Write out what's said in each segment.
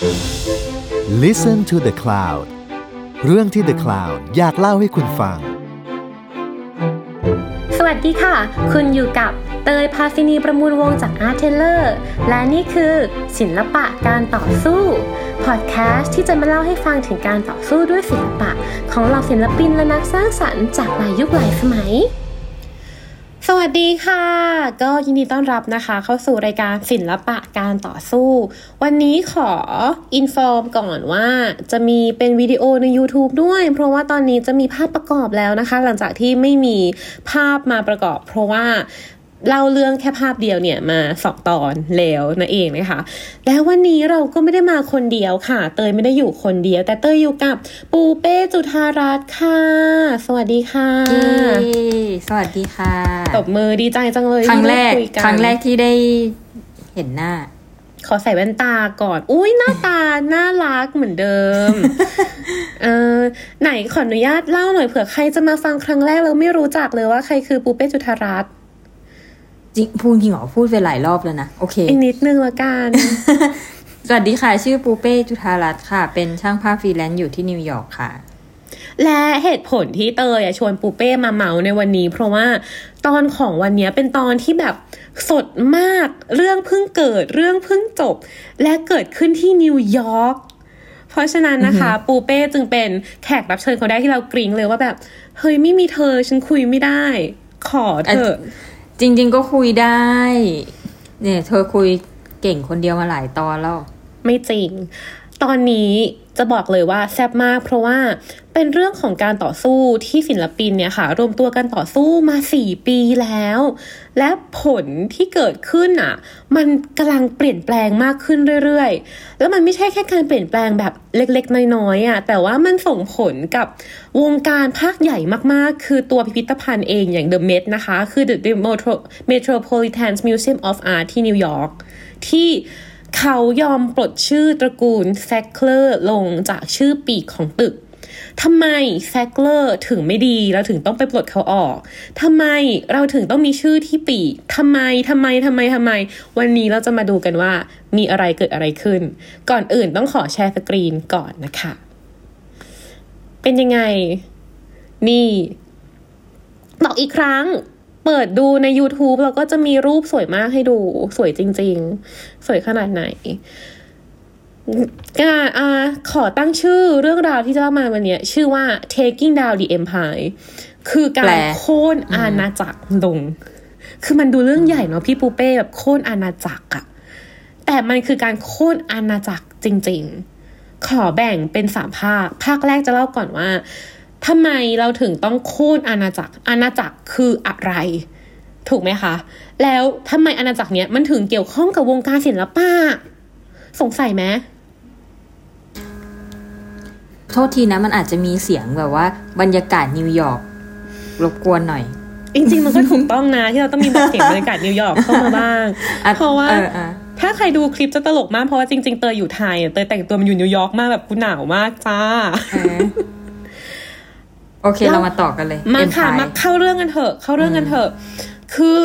Listen to the Cloud เรื่องที่ The Cloud อยากเล่าให้คุณฟัง สวัสดีค่ะ คุณอยู่กับเตยพาซินีประมูลวงจาก Art Taylor และนี่คือศิละปะการต่อสู้พอดแคสต์ที่จะมาเล่าให้ฟังถึงการต่อสู้ด้วยศิลปะ ของเหล่าศิลปินและนักสร้างสรรค์จากหลายยุคหลายสมัย สวัสดีค่ะ ก็ยินดีต้อนรับนะคะ เข้าสู่รายการศิลปะการต่อสู้ วันนี้ขออินฟอร์มก่อนว่าจะมีเป็นวิดีโอใน YouTube ด้วย เพราะว่าตอนนี้จะมีภาพประกอบแล้วนะคะ หลังจากที่ไม่มีภาพมาประกอบ เพราะว่า เล่าเรื่องแค่ภาพเดียวเนี่ยมาสองตอนแล้วนั่นเองนะคะ แล้ววันนี้เราก็ไม่ได้มาคนเดียวค่ะ เตยไม่ได้อยู่คนเดียว แต่เตยอยู่กับปูเป้จุธารัตน์ค่ะ สวัสดีค่ะเย้สวัสดีค่ะตบมือดีใจจังเลยครั้งแรกที่ได้คุยนครั้งแรกที่ได้เห็นหน้า ขอใส่แว่นตาก่อน อุ้ยหน้าตา น่ารักเหมือนเดิมเออไหนขออนุญาตเล่าหน่อยเผื่อใครจะมาฟังครั้งแรกแล้วไม่รู้จักเลยว่าใครคือปูเป้จุธารัตน์ จริงพูดจริงเหรอพูดไปหลายรอบแล้วนะโอเคอีกนิดนึงละกันสวัสดีค่ะ ชื่อปูเป้จุธารัตน์ค่ะ เป็นช่างภาพฟรีแลนซ์อยู่ที่นิวยอร์กค่ะ และเหตุผลที่เตยอะชวนปูเป้มาเมาท์ในวันนี้ เพราะว่าตอนของวันนี้เป็นตอนที่แบบสดมากเรื่องเพิ่งเกิดเรื่องเพิ่งจบ และเกิดขึ้นที่นิวยอร์กเพราะฉะนั้นนะคะ ปูเป้จึงเป็นแขกรับเชิญคนแรกที่เรากริ้งเลยว่าแบบ เฮ้ยไม่มีเธอฉันคุยไม่ได้ ขอเถอะ จริง ๆ ก็คุยได้ เนี่ย เธอคุยเก่งคนเดียวมาหลายตอนแล้ว ไม่จริง ตอนนี้จะบอกเลยว่าแซ่บมาก เพราะว่าเป็นเรื่องของการต่อสู้ที่ศิลปินเนี่ยค่ะ รวมตัวกันต่อสู้มาสี่ปีแล้ว และผลที่เกิดขึ้นอะ มันกำลังเปลี่ยนแปลงมากขึ้นเรื่อยๆ แล้วมันไม่ใช่แค่การเปลี่ยนแปลงแบบเล็กๆ น้อยๆอะแต่ว่ามันส่งผลกับวงการภาคใหญ่มากๆ คือตัวพิพิธภัณฑ์เองอย่าง The Met นะคะ คือ The Metropolitan Museum of Art ที่นิวยอร์กที่ เขายอมปลดชื่อตระกูล Sackler ลงจากชื่อปีกของตึกทำไม Sackler ถึงไม่ดีเราถึงต้องไปปลดเขาออกทำไมเราถึงต้องมีชื่อที่ปีกทำไมทำไมทำไมทำไม วันนี้เราจะมาดูกันว่ามีอะไรเกิดอะไรขึ้น ก่อนอื่นต้องขอ share screen ก่อนนะคะ เป็นยังไง นี่ บอกอีกครั้ง เปิดดูใน YouTube เราก็จะมีรูปสวยมากให้ดู สวยจริง ๆ สวยขนาดไหนอ่าอ่าขอตั้งชื่อเรื่องราวที่จะเล่ามาวันเนี้ยชื่อว่า taking down the empire คือกาแปรลโค่นอาณาจักรลง คือมันดูเรื่องใหญ่เนาะพี่ปูเป้แบบโค่นอาณาจักรอะแต่มันคือการโค่นอาณาจักรจริง ๆ ขอแบ่งเป็นสามภาค ภาคแรกจะเล่าก่อนว่า ทำไมเราถึงต้องโค่นอาณาจักร อาณาจักรคืออะไร ถูกไหมคะ แล้วทำไมอาณาจักรเนี้ยมันถึงเกี่ยวข้องกับวงการศิลปะ สงสัยไหมโทษทีนะมันอาจจะมีเสียงแบบว่า บรรยากาศนิวยอร์กรบกวนหน่อย จริง ๆ มันก็ถูกต้องนะ ที่เราต้องมีแบบเสียงบรรยากาศนิวยอร์กเข้ามาบ้างอะเพราะว่าเอออะถ้าใครดูคลิปจะตลกมากเพราะว่าจริง ๆ เตยอยู่ไทยอะเตยแต่งตัวมันอยู่นิวยอร์กมากแบบกูหนาวมากจ้าเออ โอเคเรามาต่อกันเลย มาค่ะ Empire มาเข้าเรื่องกันเถอะ เข้าเรื่องกันเถอะ คือ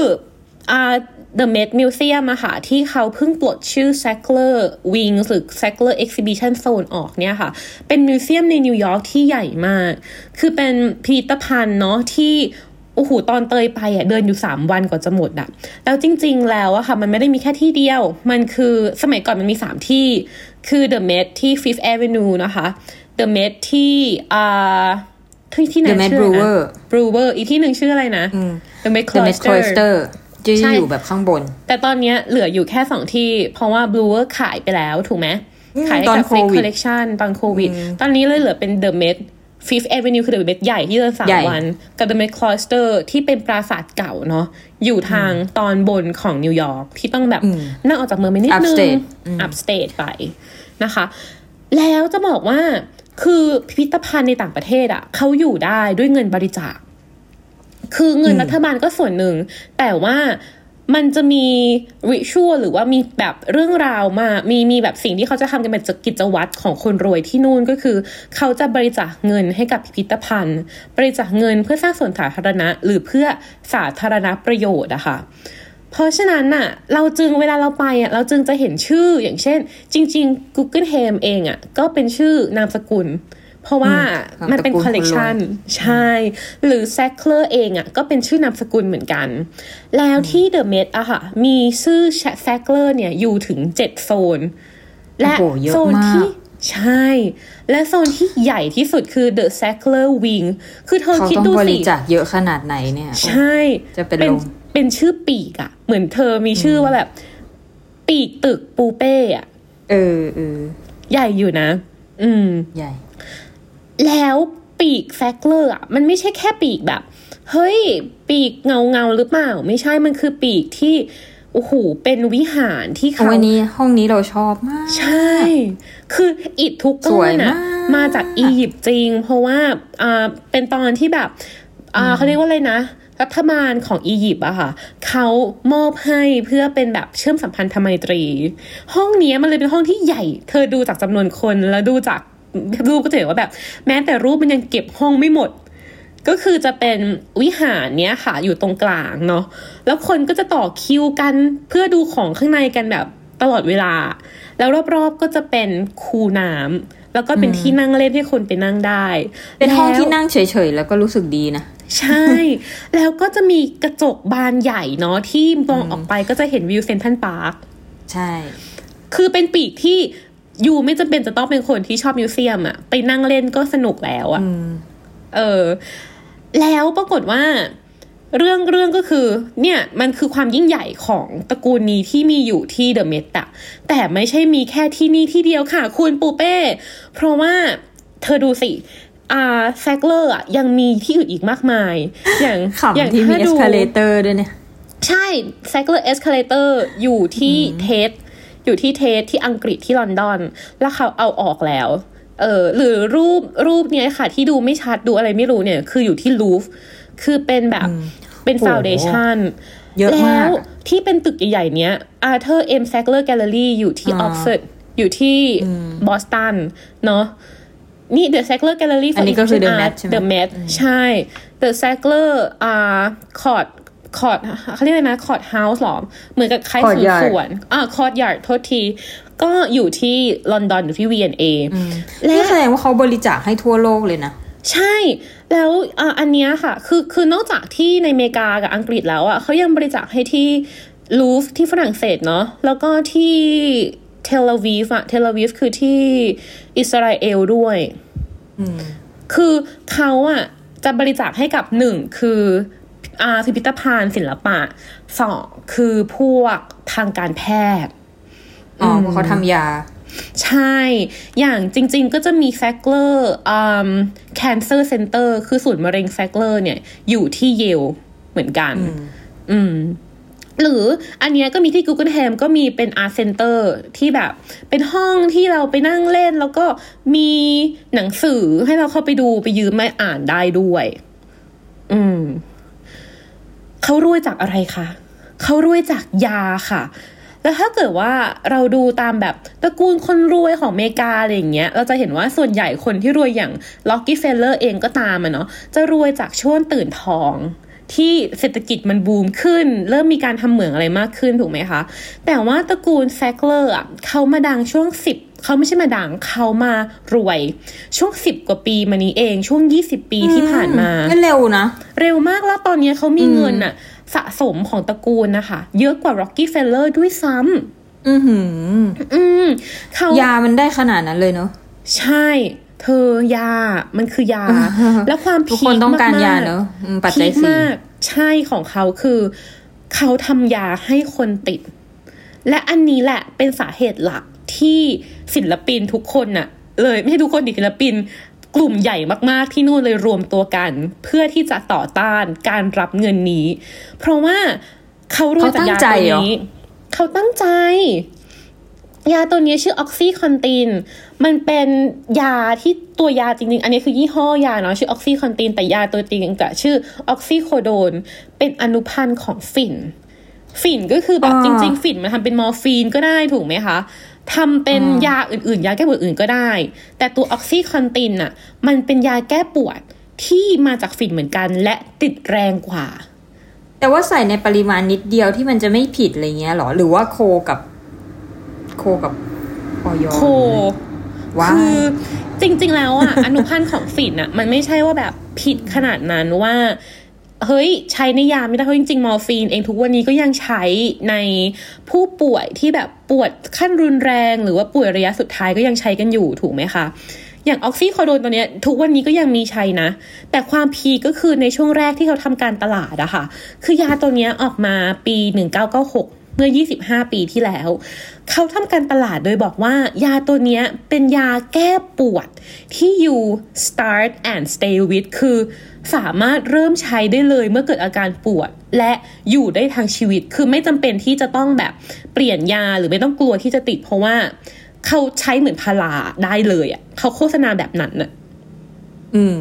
อ่า The Met Museum อะค่ะที่เขาเพิ่งปลดชื่อ Sackler Wings หรือ Sackler Exhibition Zone ออกเนี่ยค่ะ เป็นมิวเซียมในนิวยอร์กที่ใหญ่มาก คือเป็นพิพิธภัณฑ์เนาะที่โอ้โหตอนเตยไปอะเดินอยู่ 3 วันกว่าจะหมดอะแล้วจริง ๆ แล้วอะค่ะ มันไม่ได้มีแค่ที่เดียว มันคือสมัยก่อนมันมี 3 ที่ คือ The Met ที่ Fifth Avenue นะคะ The Met ที่อ่า ที่ที่ไหน The Met ชื่ออะไรนะ Brewer Brewer อีกที่หนึ่งชื่ออะไรนะอืม The Met The Met Cloister Cloister จะใช่อยู่แบบข้างบน แต่ตอนเนี้ยเหลืออยู่แค่สองที่ เพราะว่า Brewer ขายไปแล้วถูกไหมอืมขายให้ตอนกับโค Fake วิด Collection ตอนโควิด ตอนนี้เลยเหลือเป็น The Met Fifth Avenue คือ The Met ใหญ่ที่เดินสาใหมญ่วัน กับ The Met Cloister ที่เป็นปราสาทเก่าเนาะอยู่ทางตอนบนของนิวยอร์กที่ต้องแบบนั่งออกจากเมืองไปนิดนึง Upstate อืม upstate ไปนะคะ แล้วจะบอกว่า คือพิพิธภัณฑ์ในต่างประเทศอะ่ะเขาอยู่ได้ด้วยเงินบริจาค คือเงินรัฐบาลก็ส่วนหนึ่ง แต่ว่ามันจะมีริชวลหรือว่ามีแบบเรื่องราวมามีมีแบบสิ่งที่เขาจะทำกันเป็นกิจวัตรของคนรวยที่นู่นก็คือ เขาจะบริจาคเงินให้กับพิพิธภัณฑ์ บริจาคเงินเพื่อสร้างสวนสาธารณะ หรือเพื่อสาธารณประโยชน์อะค่ะ เพราะฉะนั้นน่ะเราจึงเวลาเราไปอะเราจึงจะเห็นชื่ออย่างเช่น จริง ๆ Google h a m เองอะก็เป็นชื่อนามสกุล เพราะว่าอืมมันเป็นนามสกุลคอลเลกชันคนรวยใช่ หรือ s a c k l e r เองอะก็เป็นชื่อนามสกุลเหมือนกัน แล้วที่ The Met อะค่ะ มีชื่อ s a c k l e r เนี่ยอยู่ถึง7โซน และโอ้โหเยอะโซนมากที่ใช่ และโซนที่ใหญ่ที่สุดคือ The s a c k l e r Wing คือเธอเขาคิดต้องดูบสิริจาคเยอะขนาดไหนเนี่ย ใช่ จะเป็นเป็นลม เป็นชื่อปีกอะเหมือนเธอมีชื่อว่าแบบ ปีกตึกปูเป้อะเออเออใหญ่อยู่นะ อืม ใหญ่ แล้วปีกแซกเลอร์อะมันไม่ใช่แค่ปีกแบบ เฮ้ย ปีกเงาเงาๆหรือเปล่า ไม่ใช่มันคือปีกที่โอ้โห เป็นวิหารที่เอาเขาวันนี้ห้องนี้เราชอบมาก ใช่ คืออิฐทุกก้สอวยนมาอะกมาจากอียิปต์จริง เพราะว่าอ่าเป็นตอนที่แบบอ่าเขาเรียกว่าอะไรนะ รัฐบาลของอียิปต์อะค่ะเขามอบให้เพื่อเป็นแบบเชื่อมสัมพันธไมตรี ห้องเนี้ยมันเลยเป็นห้องที่ใหญ่ เธอดูจากจำนวนคนแล้วดูจากรูปก็จะเห็นว่าแบบ แม้แต่รูปมันยังเก็บห้องไม่หมด ก็คือจะเป็นวิหารเนี้ยค่ะอยู่ตรงกลางเนาะแล้วคนก็จะต่อคิวกันเพื่อดูของข้างในกันแบบตลอดเวลา แล้วรอบๆก็จะเป็นคูน้ำแล้วก็เป็นที่นั่งเล่นให้คนไปนั่งได้เป็นห้องแล้วที่นั่งเฉยๆ แล้วก็รู้สึกดีนะ ใช่ แล้วก็จะมีกระจกบานใหญ่เนาะที่มองออกไปก็จะเห็นวิว Central Park ใช่ คือเป็นปีกที่ you ไม่จำเป็นจะต้องเป็นคนที่ชอบ museum อะไปนั่งเล่นก็สนุกแล้วอะอืมเออ แล้วปรากฏว่า เรื่องเรื่องก็คือ เนี่ย มันคือความยิ่งใหญ่ของตระกูลนี้ที่มีอยู่ที่ The Met อะแต่ไม่ใช่มีแค่ที่นี่ที่เดียวค่ะ คุณปูเป้ เพราะว่าเธอดูสิ อ่า Sackler อะยังมีที่อื่นอีกมากมาย อย่างอย่างขำที่มีถ้าเอสดูคาเลเตอร์ด้วยเนี่ย ใช่ Sackler Escalator อยู่ที่เทสอยู่ที่เทสที่อังกฤษที่ลอนดอน แล้วเขาเอาออกแล้วเออหรือรูปรูปเนี้ยค่ะ ที่ดูไม่ชัดดูอะไรไม่รู้เนี่ย คืออยู่ที่ลูฟร์คือเป็นแบบเป็นโอ้โหฟาวเดชันเยอะมากแล้วที่เป็นตึกใหญ่ๆเนี้ย Arthur M. Sackler Gallery อยู่ที่ออ่าอกฟฟอร์ดอยู่ที่บอสตันเนาะ นี่ The Sackler Gallery อัน for นี้ก็คือ The Egyptian Met Art ใช่ไหม The Met ใช่ The Sackler อ่าคอร์ดคอร์ดเขาเรียกอะไรนะคอร์ดเฮาส์หรอ เหมือนกับคล้ายสวน Courtyard สวนอ่าคอร์ดยาร์ดโทษที ก็อยู่ที่ลอนดอนอยู่ที่ V&A และนี่แสดงว่าเขาบริจาคให้ทั่วโลกเลยนะ ใช่ แล้วอะอันเนี้ยค่ะ คือคือนอกจากที่ในอเมริกากับอังกฤษแล้วอะเขายังบริจาคให้ที่ลูฟที่ฝรั่งเศสเนาะแล้วก็ที่ เทลอาวีฟอะเทลอาวีฟคือที่อิสราเอลด้วยคือเขาอะจะบริจาคให้กับหนึ่งคืออาพิพิธภัณฑ์ศิลปะสองคือพวกทางการแพทย์อ๋อเพราะเขาทำยา ใช่ อย่างจริง ๆ ก็จะมีแซกเลอร์อ่า cancer center คือศูนย์มะเร็งแซกเลอร์เนี่ย อยู่ที่เยลเหมือนกัน อืม หรืออันเนี้ยก็มีที่ Google h a m ก็มีเป็น Art Center ที่แบบ เป็นห้องที่เราไปนั่งเล่น แล้วก็มีหนังสือให้เราเข้าไปดูไปยืมมาอ่านได้ด้วย อืมเขารวยจากอะไรคะเขารวยจากยาค่ะ แล้วถ้าเกิดว่าเราดูตามแบบตระกูลคนรวยของอเมริกาอะไรอย่างเงี้ย เราจะเห็นว่าส่วนใหญ่คนที่รวยอย่าง Rockefeller เองก็ตามอะเนาะจะรวยจากช่วงตื่นทอง ที่เศรษฐกิจมันบูมขึ้น เริ่มมีการทำเหมืองอะไรมากขึ้นถูกไหมคะ แต่ว่าตระกูล Sackler อะเขามาดังช่วงสิบเขาไม่ใช่มาดังเขามารวย ช่วงสิบกว่าปีมานี้เอง ช่วงยี่สิบปีที่ผ่านมาก็เร็วนะ เร็วมากแล้วตอนนี้เขามีเงินอะสะสมของตระกูลนะคะ เยอะกว่า Rocky f e l l e r ด้วยซ้อือหือำอืมเขายามันได้ขนาดนั้นเลยเนาะใช่ เธอยา มันคือยา แล้วความทุกพีคนต้องการมๆยาเนอะอืมปัจจัยพีคสี่มากใช่ของเขาคือ เขาทำยาให้คนติด และอันนี้แหละเป็นสาเหตุหลักที่ศิลปินทุกคนน่ะ เลยไม่ใช่ทุกคนดิศิลปินกลุ่มใหญ่มากๆที่นู่นเลยรวมตัวกัน เพื่อที่จะต่อต้านการรับเงินนี้ เพราะว่าเขารู้จากยาตัวนี้ เขาตั้งใจ ยาตัวนี้ชื่อ OxyContin มันเป็นยาที่ตัวยาจริงๆ อันนี้คือยี่ห้อยาเนาะชื่อ OxyContin แต่ยาตัวจริงอะชื่อ oxycodone เป็นอนุพันธ์ของฝิ่น ฝิ่นก็คือแบบอ่าจริง ๆ ฝิ่นมันทำเป็นมอร์ฟีนก็ได้ถูกไหมคะทำเป็นยาอื่นๆ ยาแก้ปวดอื่นก็ได้ แต่ตัวออกซิคอนตินอะมันเป็นยาแก้ปวดที่มาจากฝิ่นเหมือนกัน และติดแรงกว่าเแต่ว่าใส่ในปริมาณนิดเดียวที่มันจะไม่ผิดอะไรเงี้ยหรอหรือว่าโคกับ โคกับออยโคว้าคืยอจริง ๆ แล้วอะ อนุพันธ์ของฝิ่นอะ มันไม่ใช่ว่าแบบผิดขนาดนั้นว่า เฮ้ย ใช้ในยาไม่ได้เพราะจริง ๆ มอร์ฟีน เองทุกวันนี้ก็ยังใช้ในผู้ป่วยที่แบบปวดขั้นรุนแรงหรือว่าป่วยระยะสุดท้ายก็ยังใช้กันอยู่ถูกไหมคะอย่างออกซิโคโดนตัวเนี้ยทุกวันนี้ก็ยังมีใช้นะ แต่ความพีคก็คือในช่วงแรกที่เขาทำการตลาดอะค่ะ คือยาตัวเนี้ยออกมาปี 1996 เมื่อ 25 ปีที่แล้ว เขาทำการตลาดโดยบอกว่ายาตัวเนี้ยเป็นยาแก้ปวดที่ you start and stay with คือสามารถเริ่มใช้ได้เลยเมื่อเกิดอาการปวด และอยู่ได้ทางชีวิต คือไม่จำเป็นที่จะต้องแบบเปลี่ยนยาหรือไม่ต้องกลัวที่จะติดเพราะว่าเขาใช้เหมือนพาราได้เลยอะ่ะเขาโฆษณาแบบนั้นน่ะ อืม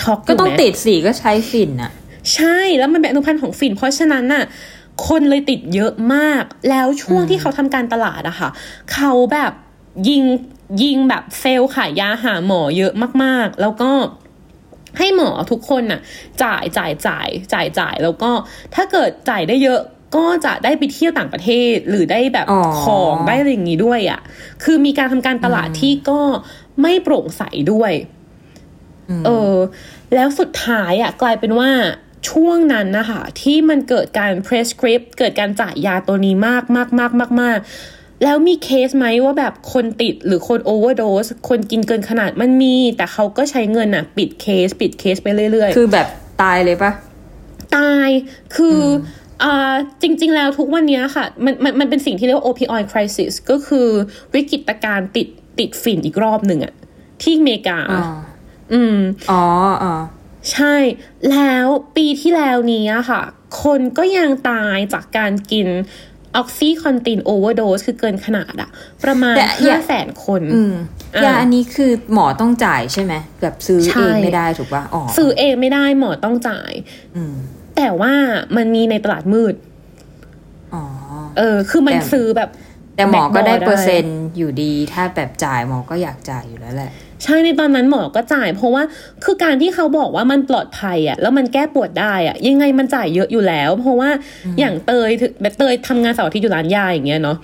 ช็อกก็ต้องยู่ไหมติดสิก็ใช้ฝิ่นอะใช่แล้วมันเป็นอนุพันธ์ของฝิ่นเพราะฉะนั้นน่ะ คนเลยติดเยอะมาก แล้วช่วงที่เขาทำการตลาดอะค่ะ เขาแบบยิงยิงแบบเซลล์ขายยาหาหมอเยอะมาก ๆ แล้วก็ให้หมอทุกคนน่ะ จ่ายจ่ายจ่ายจ่ายจ่ายแล้วก็ถ้าเกิดจ่ายได้เยอะก็จะได้ไปเที่ยวต่างประเทศหรือได้แบบอ๋อของได้อะไรอย่างนี้ด้วยอะคือมีการทำการตลาดที่ก็ไม่โปร่งใสด้วยมเออ แล้วสุดท้ายอะ กลายเป็นว่า ช่วงนั้นนะคะที่มันเกิดการ prescript เกิดการจ่ายยาตัวนี้มากมากมากมากมากแล้วมีเคสไหมว่าแบบคนติดหรือคน overdose คนกินเกินขนาดมันมี แต่เขาก็ใช้เงินอะปิดเคส ปิดเคสไปเรื่อย ๆ คือแบบตายเลยปะตายคือออ่าจริง ๆ แล้วทุกวันเนี้ยค่ะ มันมันมันเป็นสิ่งที่เรียกว่า opioid crisis ก็คือวิกฤตการณ์ติดติดฝิ่นอีกรอบหนึ่งอะที่อเมริกาอ๋ออืม อ๋ออ๋อ ใช่ แล้วปีที่แล้วนี้อะค่ะ คนก็ยังตายจากการกิน OxyContin overdose คือเกินขนาดอะประมาณแต่อย่าห้าแสนคนอืมอะยาอันนี้คือหมอต้องจ่ายใช่ไหมแบบซื้อใช่เองไม่ได้ถูกปะอ๋อซื้อเองไม่ได้หมอต้องจ่ายอืมแต่ว่ามันมีในตลาดมืดอ๋อเออ คือมันแต่ซื้อแบบ แต่หมอก็ได้แบ็คบอลได้เปอร์เซ็นต์อยู่ดี ถ้าแบบจ่ายหมอก็อยากจ่ายอยู่แล้วแหละ ใช่ในตอนนั้นหมอก็จ่าย เพราะว่าคือการที่เขาบอกว่ามันปลอดภัยอะแล้วมันแก้ปวดได้อะยังไงมันจ่ายเยอะอยู่แล้ว เพราะว่าอย่างเตยถึงแบบเตยทำงานเสาร์อาที่อยู่ร้านยาอย่างเงี้ยเนาะ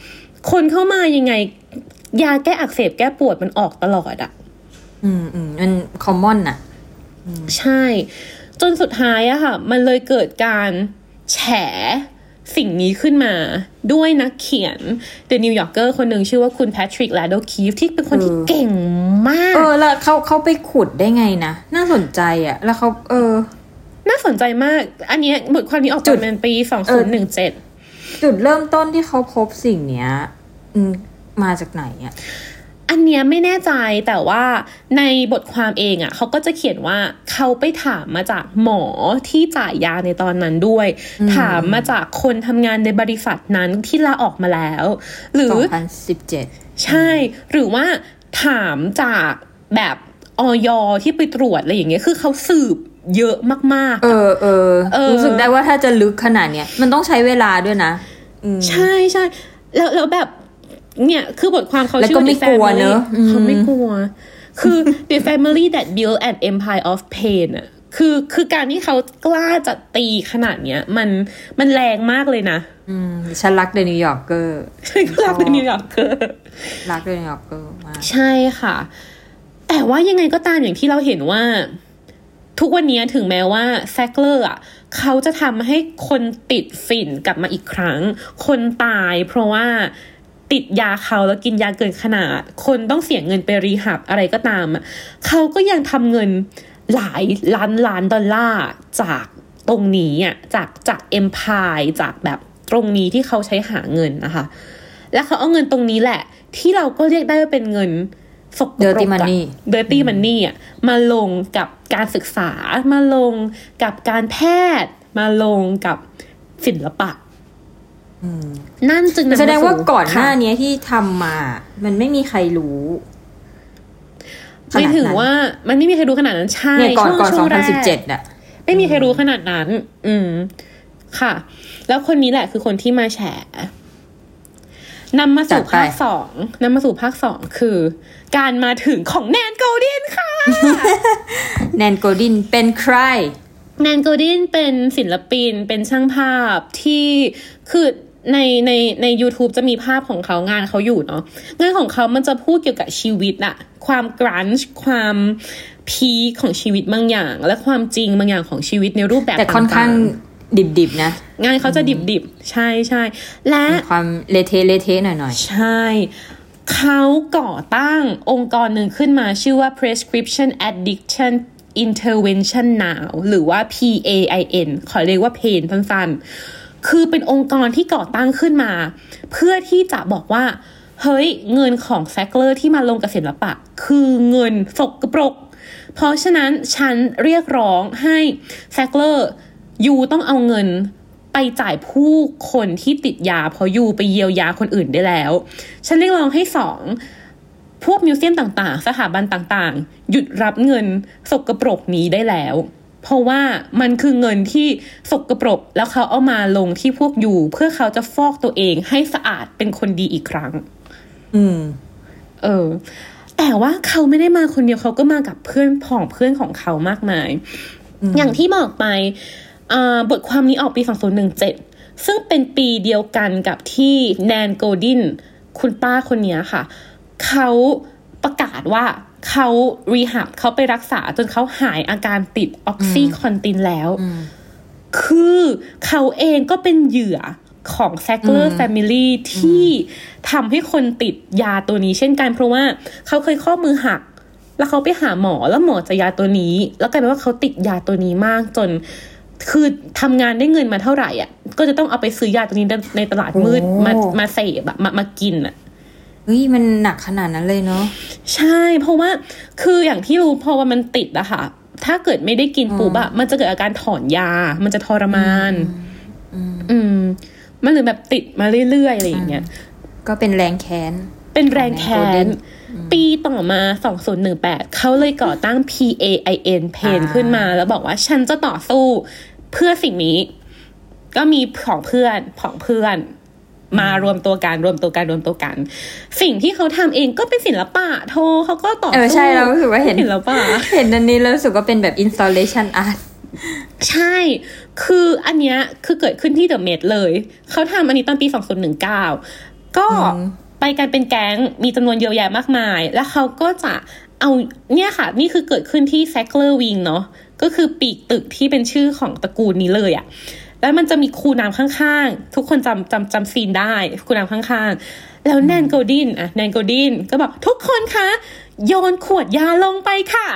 คนเข้ามายังไง ยาแก้อักเสบแก้ปวดมันออกตลอดอะอืมอืมมันคอมมอนน่ะใช่ จนสุดท้ายอะค่ะ มันเลยเกิดการแฉ สิ่งนี้ขึ้นมาด้วยนักเขียน The New Yorker คนหนึ่งชื่อว่าคุณแพทริกแลดโดคีฟที่เป็นคนที่เออเก่งมาก เออ แล้วเขาเขาไปขุดได้ไงนะ น่าสนใจอะ แล้วเขาเออ น่าสนใจมาก อันเนี้ยบทความนี้ออกจุมาดเป็นปีเออ2017จุดเริ่มต้นที่เขาพบสิ่งเนี้ยอืมมาจากไหนอะ อันเนี้ยไม่แน่ใจแต่ว่าในบทความเองอะ่ะเขาก็จะเขียนว่าเขาไปถามมาจากหมอที่จ่ายยาในตอนนั้นด้วย ถามมาจากคนทำงานในบริษัทนั้นที่ลาออกมาแล้ว หรือ2017 ใช่ หรือว่าถามจากแบบออยที่ไปตรวจอะไรอย่างเงี้ยคือเขาสืบเยอะมากเออเออเออรู้สึกได้ว่าถ้าจะลึกขนาดเนี้ยมันต้องใช้เวลาด้วยนะอืมๆใช่ใช่แล้วแล้วแบบ เนี่ย คือบทความเขาแล้วชื่อก็ว่าไม่ The กลัว Family เนอะอืมเขาไม่กลัว คือ the family that built an empire of pain อะคือคือการที่เขากล้าจะตีขนาดเนี้ย มันมันแรงมากเลยนะอืมฉันรัก The New Yorker ฉันก็รัก The New Yorkerรัก The New Yorkerมากใช่ค่ะ แต่ว่ายังไงก็ตามอย่างที่เราเห็นว่า ทุกวันนี้ถึงแม้ว่าแซกเลอร์อะเขาจะทำให้คนติดฝิ่นกลับมาอีกครั้ง คนตายเพราะว่า ติดยาเขาแล้วกินยาเกินขนาด คนต้องเสียเงินไปรีหับอะไรก็ตามอะเขาก็ยังทำเงินหลายล้านล้านดอลลาร์จากตรงนี้อะจากจากเอ็มพายจากแบบตรงนี้ที่เขาใช้หาเงินนะคะ แล้วเขาเอาเงินตรงนี้แหละ ที่เราก็เรียกได้ว่าเป็นเงินสกปรก Dirty money เดอร์ตี้มันนี่อะมาลงกับการศึกษามาลงกับการแพทย์ มาลงกับศิลปะ นั่นจึงนำมแสดงว่าสู่ก่อนหน้าค่ะนี้ที่ทำมา มันไม่มีใครรู้ไม่ถึงว่ามันไม่มีใครรู้ขนาดนั้นใช่เนี่ยก่อนช่วงก่อนช่วงแรก2017อะไม่มีใครรู้ขนาดนั้น อืม ค่ะ แล้วคนนี้แหละคือคนที่มาแฉนำมาจัสู่ดไปภาคสองนำมาสู่ภาคสองคือ การมาถึงของ Nan Goldin ค่ะ Nan Goldin เป็นใคร Nan Goldin เป็นศิลปินเป็นช่างภาพที่คือ ในในใน YouTube จะมีภาพของเขางานเขาอยู่เนาะงานของเขามันจะพูดเกี่ยวกับชีวิตอะความ grunge ความ peak ของชีวิตบางอย่าง และความจริงบางอย่างของชีวิตในรูปแบบแต่ค่อนข้างแต่ดิบๆนะงานเขาจะดิบดิบๆ ใช่ใช่และมีความเละเทะเละเทะหน่อยใช่ เขาก่อตั้งองค์กรหนึ่งขึ้นมาชื่อว่า Prescription Addiction Intervention Now หรือว่า PAIN ขอเรียกว่า PAIN สั้นๆ คือเป็นองค์กรที่ก่อตั้งขึ้นมา เพื่อที่จะบอกว่า เฮ้ย เงินของ Sackler ที่มาลงกับศิลปะ คือเงินสกปรก เพราะฉะนั้นฉันเรียกร้องให้แซกเลอร์ยูต้องเอาเงินไปจ่ายผู้คนที่ติดยาเพราะยูไปเยียวยาคนอื่นได้แล้ว ฉันเรียกร้องให้สองพวกมิวเซียมต่างๆ สถาบันต่างๆ หยุดรับเงินสกปรกนี้ได้แล้ว เพราะว่ามันคือเงินที่สกปรกแล้วเขาเอามาลงที่พวกยูเพื่อเขาจะฟอกตัวเองให้สะอาดเป็นคนดีอีกครั้งๆอืม เออ แต่ว่าเขาไม่ได้มาคนเดียวเขาก็มากับเพื่อนผองเพื่อนของเขามากมาย อย่างที่บอกไปอ่าบทความนี้ออกปี 2017 ซึ่งเป็นปีเดียวกันกับที่แนนโกดิน คุณป้าคนเนี้ยค่ะ เขาประกาศว่า เขารีหับเขาไปรักษาจนเขาหายอาการติดออกซิคอนตินแล้ว คือเขาเองก็เป็นเหยื่อของ s a c k l e r Family ที่ทำให้คนติดยาตัวนี้เช่นกัน เพราะว่าเขาเคยข้อมือหัก แล้วเขาไปหาหมอแล้วหมอจะยาตัวนี้ แล้วกลายเป็นว่าเขาติดยาตัวนี้มากจน คือทำงานได้เงินมาเท่าไหร่อะ ก็จะต้องเอาไปซื้อยาตัวนี้ในตลาดมืดโอ้มามาเสพอะมามากินอะ เฮ้ยมันหนักขนาดนั้นเลยเนาะใช่ เพราะว่าคืออย่างที่รู้พอว่ามันติดอะค่ะ ถ้าเกิดไม่ได้กินปุ๊บอะมันจะเกิดอาการถอนยา มันจะทรมาน อืม มันหรือแบบติดมาเรื่อยๆอะไรอย่างเงี้ยก็เป็นแรงแค้น เป็นแรงแค้ของแนนนปีต่อมา 2018 เขาเลยก่อตั้ง PAIN เพนอ่าขึ้นมา แล้วบอกว่าฉันจะต่อสู้เพื่อสิ่งนี้ ก็มีของเพื่อนของเพื่อน มารวมตัวกันรวมตัวกันรวมตัวกัน สิ่งที่เขาทำเองก็เป็นศิลปะโทเขาก็ต่อเออสู้ใช่เรารู้สึกว่าเห็นศิลปะเห็นอันนี้แล้วรู้สึกว่าเป็นแบบ installation art ใช่ คืออันเนี้ยคือเกิดขึ้นที่ The Met เลย เขาทำอันนี้ตอนปี 2019 ก็ไปกันเป็นแก๊ง มีจำนวนเยอะแยะมากมาย แล้วเขาก็จะเอาเนี่ยค่ะ นี่คือเกิดขึ้นที่แซ c เลอร์วิงเนาะ ก็คือปีกตึกที่เป็นชื่อของตระกูลนี้เลยอะ แล้วมันจะมีคูน้ำข้างๆ ทุกคนจำจำจำ scene ได้ คูน้ำข้างๆ แล้ว Nan Goldin อะ Nan Goldin ก็บอกทุกคนคะโยนขวดยาลงไปค่ะ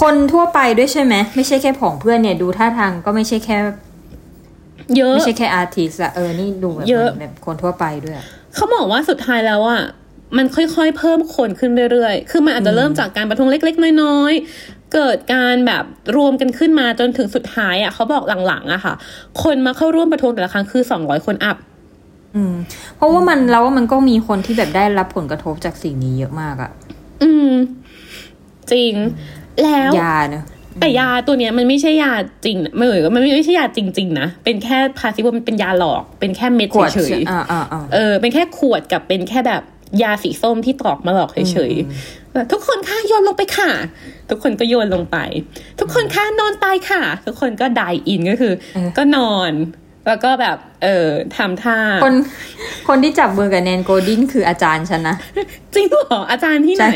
คนทั่วไปด้วยใช่ไหม ไม่ใช่แค่ผองเพื่อนเนี่ยดูท่าทางก็ไม่ใช่แค่ เยอะ ไม่ใช่แค่อาร์ติสอะเออ นี่ดูแบบเยอะแบบคนทั่วไปด้วยอะเขาบอกว่าสุดท้ายแล้วอะมันค่อยๆ เพิ่มคนขึ้นเรื่อยๆ คือมันอาจจะเริ่มจากการประท้วงเล็ก ๆ น้อยๆ เกิดการแบบรวมกันขึ้นมาจนถึงสุดท้ายอะเขาบอกหลังๆอะค่ะ คนมาเข้าร่วมประท้วงแต่ละครั้งคือสองร้อยคนอัพอืมเพราะว่ามันเราว่ามันก็มีคนที่แบบได้รับผลกระทบจากสิ่งนี้เยอะมากอะอืม จริง แล้วยาเนอะแต่ยาตัวเนี้ยมันไม่ใช่ยาจริงนะไม่เหมือนมันไม่ใช่ยาจริง ๆ นะ เป็นแค่พาซิโวมันเป็นยาหลอก เป็นแค่เม็ดขวดเฉยๆอ่าอ่าอ่าเออเป็นแค่ขวดกับเป็นแค่แบบยาสีส้มที่ตอกมาหลอกเฉยๆแบบ ทุกคนค่ะโยนลงไปค่ะ ทุกคนก็โยนลงไป ทุกคนค่ะนอนตายค่ะ ทุกคนก็ไดdie-in ก็คือ ก็นอน แล้วก็แบบ เออทำท่า คนคนที่จับมือกับ Nan Goldin คืออาจารย์ฉันนะ จริงเหรออาจารย์ที่ไหนใช่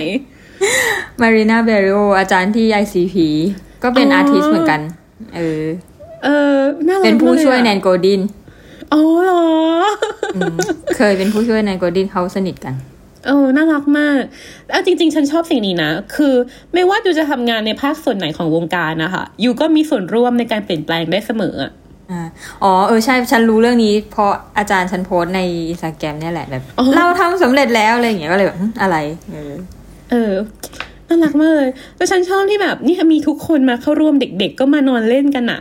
Marina Berio อาจารย์ที่ ICP ก็เป็นอ๋ออ artist เหมือนกัน เออ เออน่ารักเป็นผู้ช่วยมากแนเลยอะนโกดินอ๋อเหรอเคยเป็นผู้ช่วย Nan Goldin เขาสนิทกัน เออ น่ารักมากแล้วจริง ๆ ฉันชอบสิ่งนี้นะ คือไม่ว่า you จะทำงานในภาคส่วนไหนของวงการนะคะ you ก็มีส่วนร่วมในการเปลี่ยนแปลงได้เสมออะอ่าอ๋อ เออ ใช่ ฉันรู้เรื่องนี้ เพราะอาจารย์ฉันโพสต์ในอินสตาแกรมเนี่ยแหละแบบอ๋อเราทำสำเร็จแล้วอะไรอย่างเงี้ยก็เลยแบบหึอะไร เออ เออ น่ารักมากเลย แล้วฉันชอบที่แบบนี่มีทุกคนมาเข้าร่วมเด็ก ๆ ก็มานอนเล่นกันอะ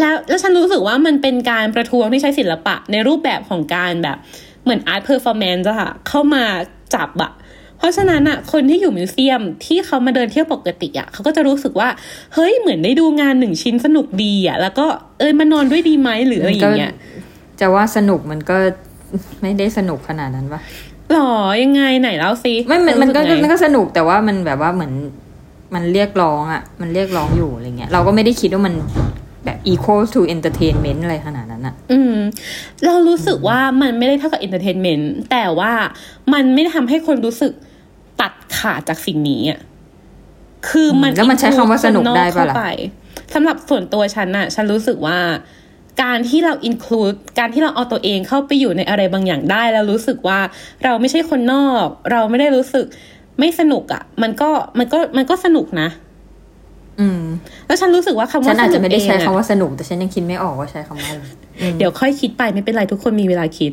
แล้วแล้วฉันรู้สึกว่ามันเป็นการประท้วงที่ใช้ศิลปะในรูปแบบของการแบบ เหมือน art performance อะค่ะ เข้ามาจับอะเพราะฉะนั้นอะคนที่อยู่ museum ที่เขามาเดินเที่ยวปกติอะเขาก็จะรู้สึกว่า เฮ้ยเหมือนได้ดูงานหนึ่งชิ้นสนุกดีอะแล้วก็เอ้ยมานอนด้วยดีไหมหรืออะไรอย่างเงี้ยจะว่าสนุกมันก็ไม่ได้สนุกขนาดนั้นปะหรอยังไงไหนเล่าซิไม่มันมันก็รู้สึกไงมันก็สนุกแต่ว่ามันแบบว่าเหมือนมันเรียกร้องอะ่ะ มันเรียกร้องอยู่อะไรเงี้ยเราก็ไม่ได้คิดว่ามัน แบบ equal to entertainment อะไรขนาดนั้นอะ่ะอืม เรารู้สึกว่ามันไม่ได้เท่ากับ entertainment แต่ว่ามันไม่ได้ทำให้คนรู้สึกตัดขาดจากสิ่งนี้อะคือมันแล้วมันใช้คำว่าสนุกได้ปะล่ะเข้าปสำหรับส่วนตัวฉันน่ะฉันรู้สึกว่าการที่เรา include การที่เราเอาตัวเองเข้าไปอยู่ในอะไรบางอย่างได้ แล้วรู้สึกว่าเราไม่ใช่คนนอก เราไม่ได้รู้สึกไม่สนุกอะ่ะ มันก็มันก็มันก็สนุกนะ อืม แล้วฉันรู้สึกว่าคำฉัว่านอาจสนุจะกไม่ได้เองใช้อะคำว่าสนุก แต่ฉันยังคิดไม่ออกว่าใช้คำว่าอะไรอืมเดี๋ยวค่อยคิดไปไม่เป็นไรทุกคนมีเวลาคิด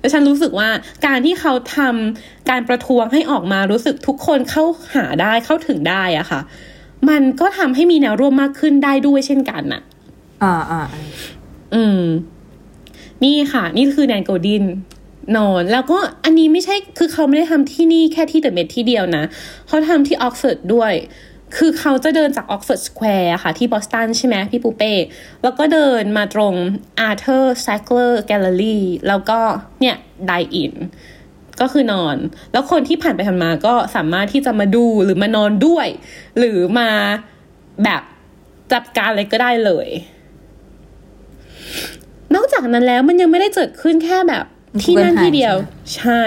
แล้วฉันรู้สึกว่าการที่เขาทำการประท้วงให้ออกมารู้สึกทุกคนเข้าหาได้เข้าถึงได้อะค่ะ มันก็ทำให้มีแนวร่วมมากขึ้นได้ด้วยเช่นกันน่ะ อ่าอ่าอ่าอืม นี่ค่ะ นี่คือ Nan Goldin นอนแล้วก็อันนี้ไม่ใช่คือเขาไม่ได้ทำที่นี่แค่ที่ The Met ที่เดียวนะเขาทำที่ออกฟอร์ดด้วย คือเขาจะเดินจาก Harvard Square ค่ะที่บอสตันใช่ไหมพี่ปูเป้ แล้วก็เดินมาตรง Arthur Sackler Gallery แล้วก็เนี่ย die-in ก็คือนอน แล้วคนที่ผ่านไปผ่านมาก็สามารถที่จะมาดูหรือมานอนด้วย หรือมาแบบจัดการอะไรก็ได้เลย นอกจากนั้นแล้วมันยังไม่ได้เกิดขึ้นแค่แบบที่นั่นที่เดียว ใช่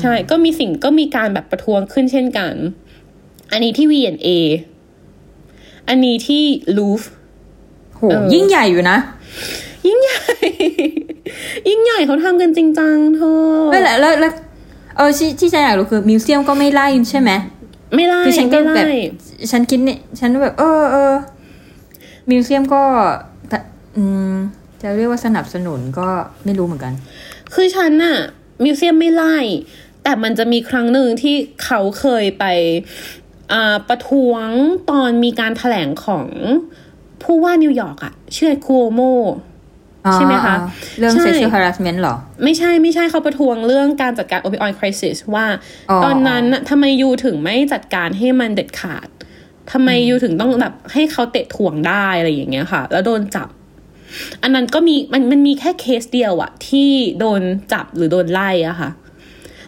ใช่ก็มีสิ่งก็มีการแบบประท้วงขึ้นเช่นกัน อันนี้ที่ V&A อันนี้ที่ลูฟโหเออยิ่งใหญ่อยู่นะ ยิ่งใหญ่ ยิ่งใหญ่เขาทำกันจริงจังเธอไม่แหละแล้วแล้วเออที่ที่ฉันอยากรู้คือมิวเซียมก็ไม่ไล่ใช่ไหมไม่ไล่คือฉันก็ไม่แบบไล่ฉันคิดเนี่ยฉันแบบ เออเออมิวเซียมก็แต่อืมจะเรียกว่าสนับสนุนก็ไม่รู้เหมือนกัน คือฉันน่ะมิวเซียมไม่ไล่แต่มันจะมีครั้งหนึ่งที่เขาเคยไปอ่า ประท้วงตอนมีการถแถลงของผู้ว่านิวยอร์กอะชื่อคูโอโมใช่ไหมคะอ่าเรื่องใช่ sexual harassment เหรอ ไม่ใช่ไม่ใช่เขาประท้วงเรื่องการจัดการ opioid crisis ว่าอ๋อตอนนั้นน่ะทำไมยูถึงไม่จัดการให้มันเด็ดขาดทำไมยูถึงต้องแบบให้เขาเตะถ่วงได้อะไรอย่างเงี้ยค่ะ แล้วโดนจับ อันนั้นก็มีมันมันมีแค่เคสเดียวอะที่โดนจับหรือโดนไล่อะค่ะ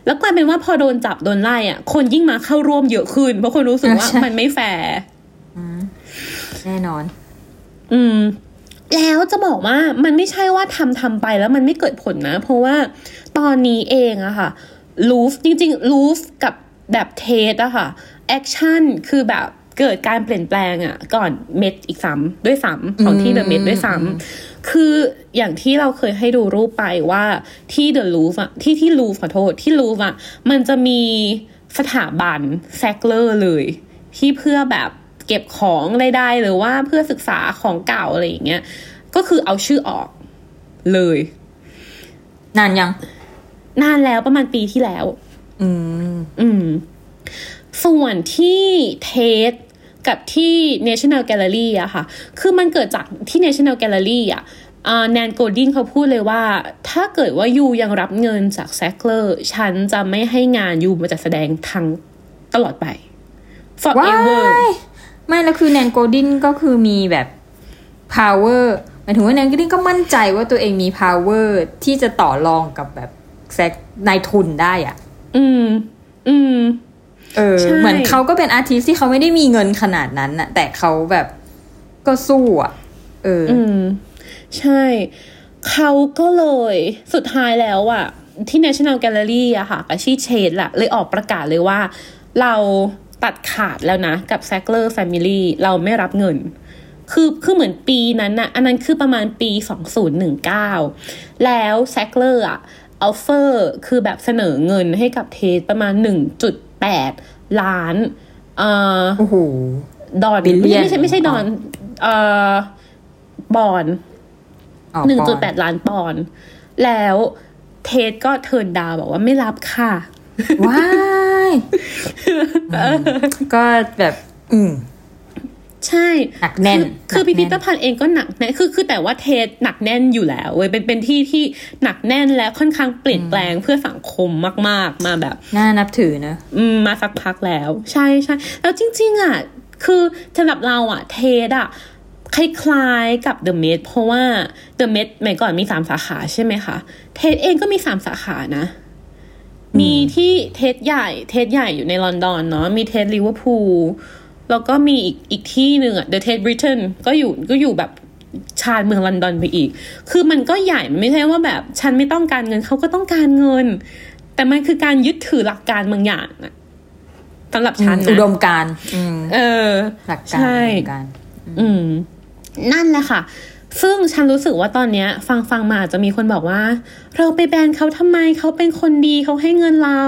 แล้วกลายเป็นว่าพอโดนจับโดนไล่อะคนยิ่งมาเข้าร่วมเยอะขึ้น เพราะคนรู้สึกว่าใช่มันไม่แฟร์แน่นอน อืม แล้วจะบอกว่ามันไม่ใช่ว่าทำทำไปแล้วมันไม่เกิดผลนะ เพราะว่าตอนนี้เองอะค่ะ Louvre จริงๆ Louvre กับแบบ Tate อะค่ะ action คือแบบเกิดการเปลี่ยนแปลงอะก่อนเม็ดอีกซ้ำด้วยซ้ำของที่เดอะเม็ดด้วยซ้ำ คืออย่างที่เราเคยให้ดูรูปไปว่าที่เดอะลูฟอะที่ที่ลูฟขอโทษที่ลูฟอะมันจะมีสถาบันแซกเลอร์เลย ที่เพื่อแบบเก็บของใดๆหรือว่าเพื่อศึกษาของเก่าอะไรอย่างเงี้ยก็คือเอาชื่อออกเลย นานยัง นานแล้วประมาณปีที่แล้ว อืม อืม ส่วนที่ Tate กับที่ National Gallery อะค่ะ คือมันเกิดจากที่ National Gallery อะ Nan Goldin เขาพูดเลยว่า ถ้าเกิดว่า you ยังรับเงินจาก Sackler ฉันจะไม่ให้งาน you มาจัดแสดงทั้งตลอดไปว้า forever ยไม่แล้วคือ Nan Goldin ก็คือมีแบบ power หมายถึงว่า Nan Goldin ก็มั่นใจว่าตัวเองมี power ที่จะต่อรองกับแบบแซกนายทุนได้อะอืม อืม เออใช่เหมือนเขาก็เป็นอาร์ติสที่เขาไม่ได้มีเงินขนาดนั้นน่ะแต่เขาแบบก็สู้อะเออออืมใช่ เขาก็เลยสุดท้ายแล้วอะที่ National Gallery อะค่ะกับชีเชดละเลยออกประกาศเลยว่า เราตัดขาดแล้วนะ กับ Sackler Family เราไม่รับเงิน คือคือเหมือนปีนั้นน่ะอันนั้นคือประมาณปี 2019 แล้ว Sackler อะ offer คือแบบเสนอเงินให้กับ Tate ประมาณ 1.8ล้าน เอ่อโอ้โหดอน Billion ไม่ใช่ไม่ใช่ดอนเอ่อบอนอ๋อหนึ่งปจุดอแปดล้านปอนด์แล้ว Tate ก็ turn down บอกว่าไม่รับค่ะ ว้าย ก็แบบ อืม ใช่หนักแน่นคือคือหนักแน่นพิพิธภัณฑ์เองก็หนักแน่นคือคือแต่ว่าเทสหนักแน่นอยู่แล้วเว้ยเป็นเป็นที่ที่หนักแน่นและค่อนข้างเปลี่ยนแปลงเพื่อสังคมมาก ๆ มาแบบน่านับถือนะอืมมาสักพักแล้ว ใช่ใช่แล้วจริง ๆ อะ คือสำหรับเราอะ เทสอะคล้ายๆกับ The m e d เพราะว่า The m e d เมื่อก่อนมีสามสาขาใช่ไหมคะ เทสเองก็มีสามสาขานะ มีที่เทสใหญ่ เทสใหญ่อยู่ในลอนดอนเนาะมี Tate ลิเวอร์พูล แล้วก็มีอีกอีกที่หนึ่งอะ The Tate Britain ก็อยู่ก็อยู่แบบชานเมืองลอนดอนไปอีก คือมันก็ใหญ่มันไม่ใช่ว่าแบบ ฉันไม่ต้องการเงินเขาก็ต้องการเงิน แต่มันคือการยึดถือหลักการบางอย่างอะสำหรับฉันนะอุดมการณ์อืมเออ หลักการใช่อุดมการณ์อืม นั่นแหละค่ะ ซึ่งฉันรู้สึกว่าตอนเนี้ย ฟังฟังมาอาจจะมีคนบอกว่า เราไปแบนเขาทำไมเขาเป็นคนดีเขาให้เงินเรา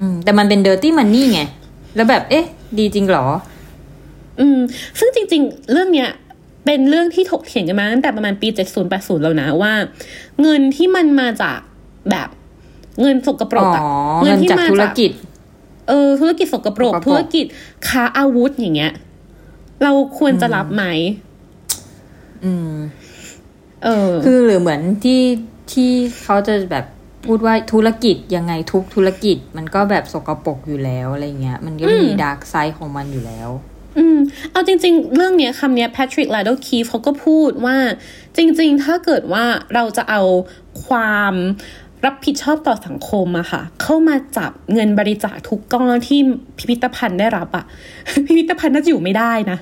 อืมแต่มันเป็น dirty money ไง แล้วแบบ เอ๊ะ ดีจริงเหรอ อืม ซึ่งจริง ๆ เรื่องเนี้ยเป็นเรื่องที่ถกเถียงกันมาตั้งแต่ประมาณปี 70 80 แล้วนะว่า เงินที่มันมาจากแบบเงินสกปรอ๋กออะเงินจากธุรกิจ เออ ธุรกิจสกปรกสกปรก ธุรกิจค้าอาวุธอย่างเงี้ย เราควรจะรับไหม อืม เออ คือหรือเหมือนที่ที่เขาจะแบบ พูดว่าธุรกิจยังไงทุกธุรกิจมันก็แบบสกปรกอยู่แล้วอะไรเงี้ย มันก็มีอืมดาร์กไซด์ของมันอยู่แล้ว อืม เอาจริง ๆ เรื่องเนี้ยคำเนี้ยแพทริกลาโดคีฟเขาก็พูดว่า จริง ๆ ถ้าเกิดว่าเราจะเอาความรับผิดชอบต่อสังคมอะค่ะ เข้ามาจับเงินบริจาคทุกก้อนที่พิพิธภัณฑ์ได้รับอะพิพิธภัณฑ์น่าจะอยู่ไม่ได้นะ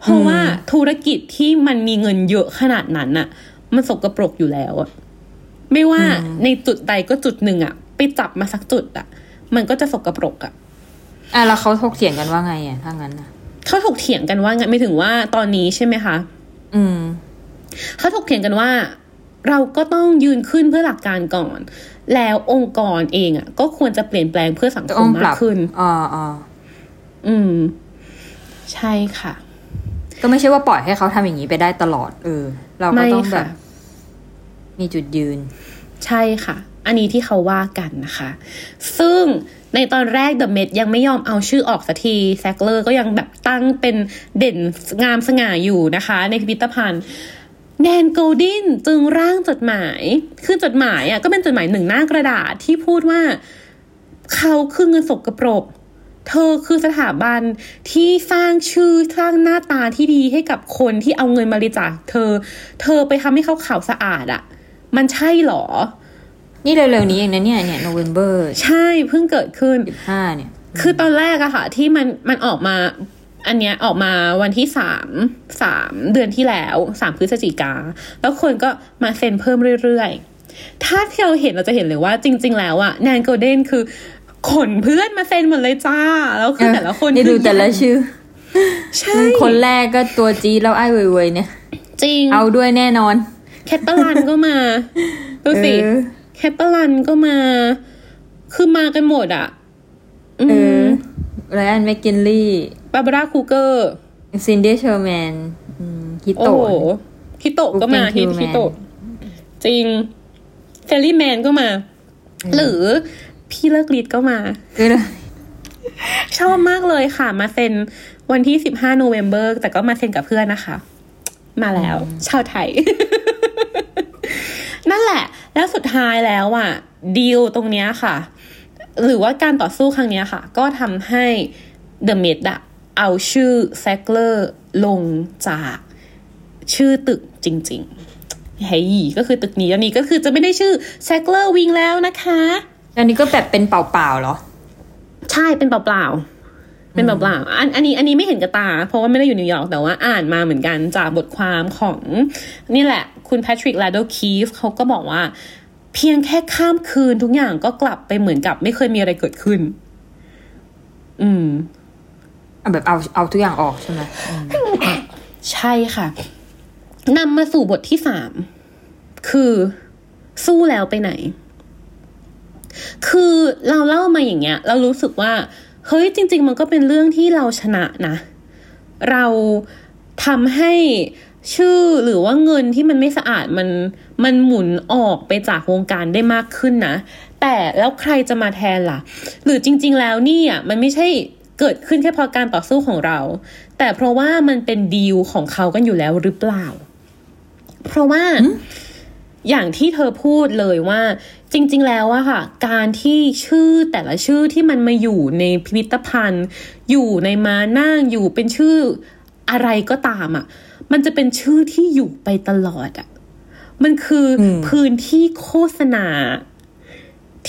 เพราะว่าธุรกิจที่มันมีเงินเยอะขนาดนั้นอะมันสกปรกอยู่แล้วอะ ไม่ว่าในจุดใดก็จุดหนึ่งอะไปจับมาสักจุดอะมันก็จะสกปรกอะอะแล้วเขาถกเถียงกันว่าไงอะถ้างั้นอะเขาถกเถียงกันว่าไงไม่ถึงว่าตอนนี้ใช่ไหมคะ อืมเขาถกเถียงกันว่า เราก็ต้องยืนขึ้นเพื่อหลักการก่อน แล้วองค์กรเองอะ ก็ควรจะเปลี่ยนแปลงเพื่อสังคต้อมงปมารักบขึ้นอ่าอ่าอืม ใช่ค่ะ ก็ไม่ใช่ว่าปล่อยให้เขาทำอย่างนี้ไปได้ตลอด เออ เราก็ไม่ต้องแบค่ะบ มีจุดยืน ใช่ค่ะ อันนี้ที่เขาว่ากันนะคะ ซึ่งในตอนแรก The Met ยังไม่ยอมเอาชื่อออกสักที Sackler ก็ยังแบบตั้งเป็นเด่นงามสง่าอยู่นะคะ ในพิพิธภัณฑ์ Nan Goldin จึงร่างจดหมาย คือจดหมายอะก็เป็นจดหมายหนึ่งหน้ากระดาษที่พูดว่า เขาคือเงินสกปรก เธอคือสถาบันที่สร้างชื่อสร้างหน้าตาที่ดีให้กับคนที่เอาเงินบริจาคเธอ เธอไปทำให้เขาขาวสะอาดอะ มันใช่เหรอ นี่เร็วๆนี้เองนะเนี่ยเนี่ยโนเวม ber ใช่เพิ่งเกิดขึ้นสิบห้าเนี่ย คือตอนแรกอะค่ะ ที่มันมันออกมา อันเนี้ยออกมาวันที่สามสามเดือนที่แล้วสามพฤศจิกา แล้วคนก็มาเซ็นเพิ่มเรื่อยๆ ถ้าที่เราเห็นเราจะเห็นเลยว่าจริง ๆ แล้วอะ Nan Goldin คือขนเพื่อนมาเซ็นหมดเลยจ้า แล้วคือแต่ละคนนี่คือดูแต่ละชื่อ ใช่ คนแรกก็ตัวจี๊ดแล้ว Ai Weiwei เนี่ย จริง เอาด้วยแน่นอน Cattelan ก็มา ดูสิเออ Cattelan ก็มา คือมากันหมดอะอืเออืม Ryan McGinley Barbara Kruger Cindy Shermanฮิโอ้โตะโหฮิโตะก็มา Brooklyn ฮิ Hillman ฮิโตะจริงเฟลลี่แมนก็มา หรือพี่เลิกรีดก็มาคือชอบมากเลยค่ะ มาเซ็นวันที่15โนเวม ber แต่ก็มาเซ็นกับเพื่อนนะคะ มาแล้ว ชาวไทย นั่นแหละ แล้วสุดท้ายแล้วอะดีลตรงเนี้ยค่ะ หรือว่าการต่อสู้ครั้งเนี้ยค่ะ ก็ทำให้The Met อะเอาชื่อ Sackler ลงจากชื่อตึกจริงๆเฮ้ยก็คือตึกนี้อันนี้ก็คือจะไม่ได้ชื่อ Sackler Wing แล้วนะคะ อันนี้ก็แบบเป็นเปล่าๆเหรอ ใช่เป็นเปล่าๆ เป็นเปล่าๆอันอันนี้อันนี้ไม่เห็นกับตา เพราะว่าไม่ได้อยู่นิวยอร์กแต่ว่าอ่านมาเหมือนกันจากบทความของ นี่แหละ คุณ Patrick Radden Keefe เขาก็บอกว่า เพียงแค่ข้ามคืนทุกอย่างก็กลับไปเหมือนกับไม่เคยมีอะไรเกิดขึ้น อืมเอาแบบเอาเอาทุกอย่างออกใช่ไหมอืมใช่ค่ะนำมาสู่บทที่สามคือสู้แล้วไปไหน คือเราเล่ามาอย่างเงี้ย เรารู้สึกว่า เฮ้ยจริง ๆ มันก็เป็นเรื่องที่เราชนะนะ เราทำให้ชื่อหรือว่าเงินที่มันไม่สะอาดมันมันหมุนออกไปจากวงการได้มากขึ้นนะ แต่แล้วใครจะมาแทนล่ะ หรือจริง ๆ แล้วนี่อะมันไม่ใช่เกิดขึ้นแค่เพราะการต่อสู้ของเรา แต่เพราะว่ามันเป็นดีลของเขากันอยู่แล้วหรือเปล่า เพราะว่าอย่างที่เธอพูดเลยว่า จริง ๆ แล้วอะค่ะ การที่ชื่อแต่ละชื่อที่มันมาอยู่ในพิพิธภัณฑ์ อยู่ในมานั่งอยู่เป็นชื่ออะไรก็ตามอะมันจะเป็นชื่อที่อยู่ไปตลอดอะมันคืออมพื้นที่โฆษณา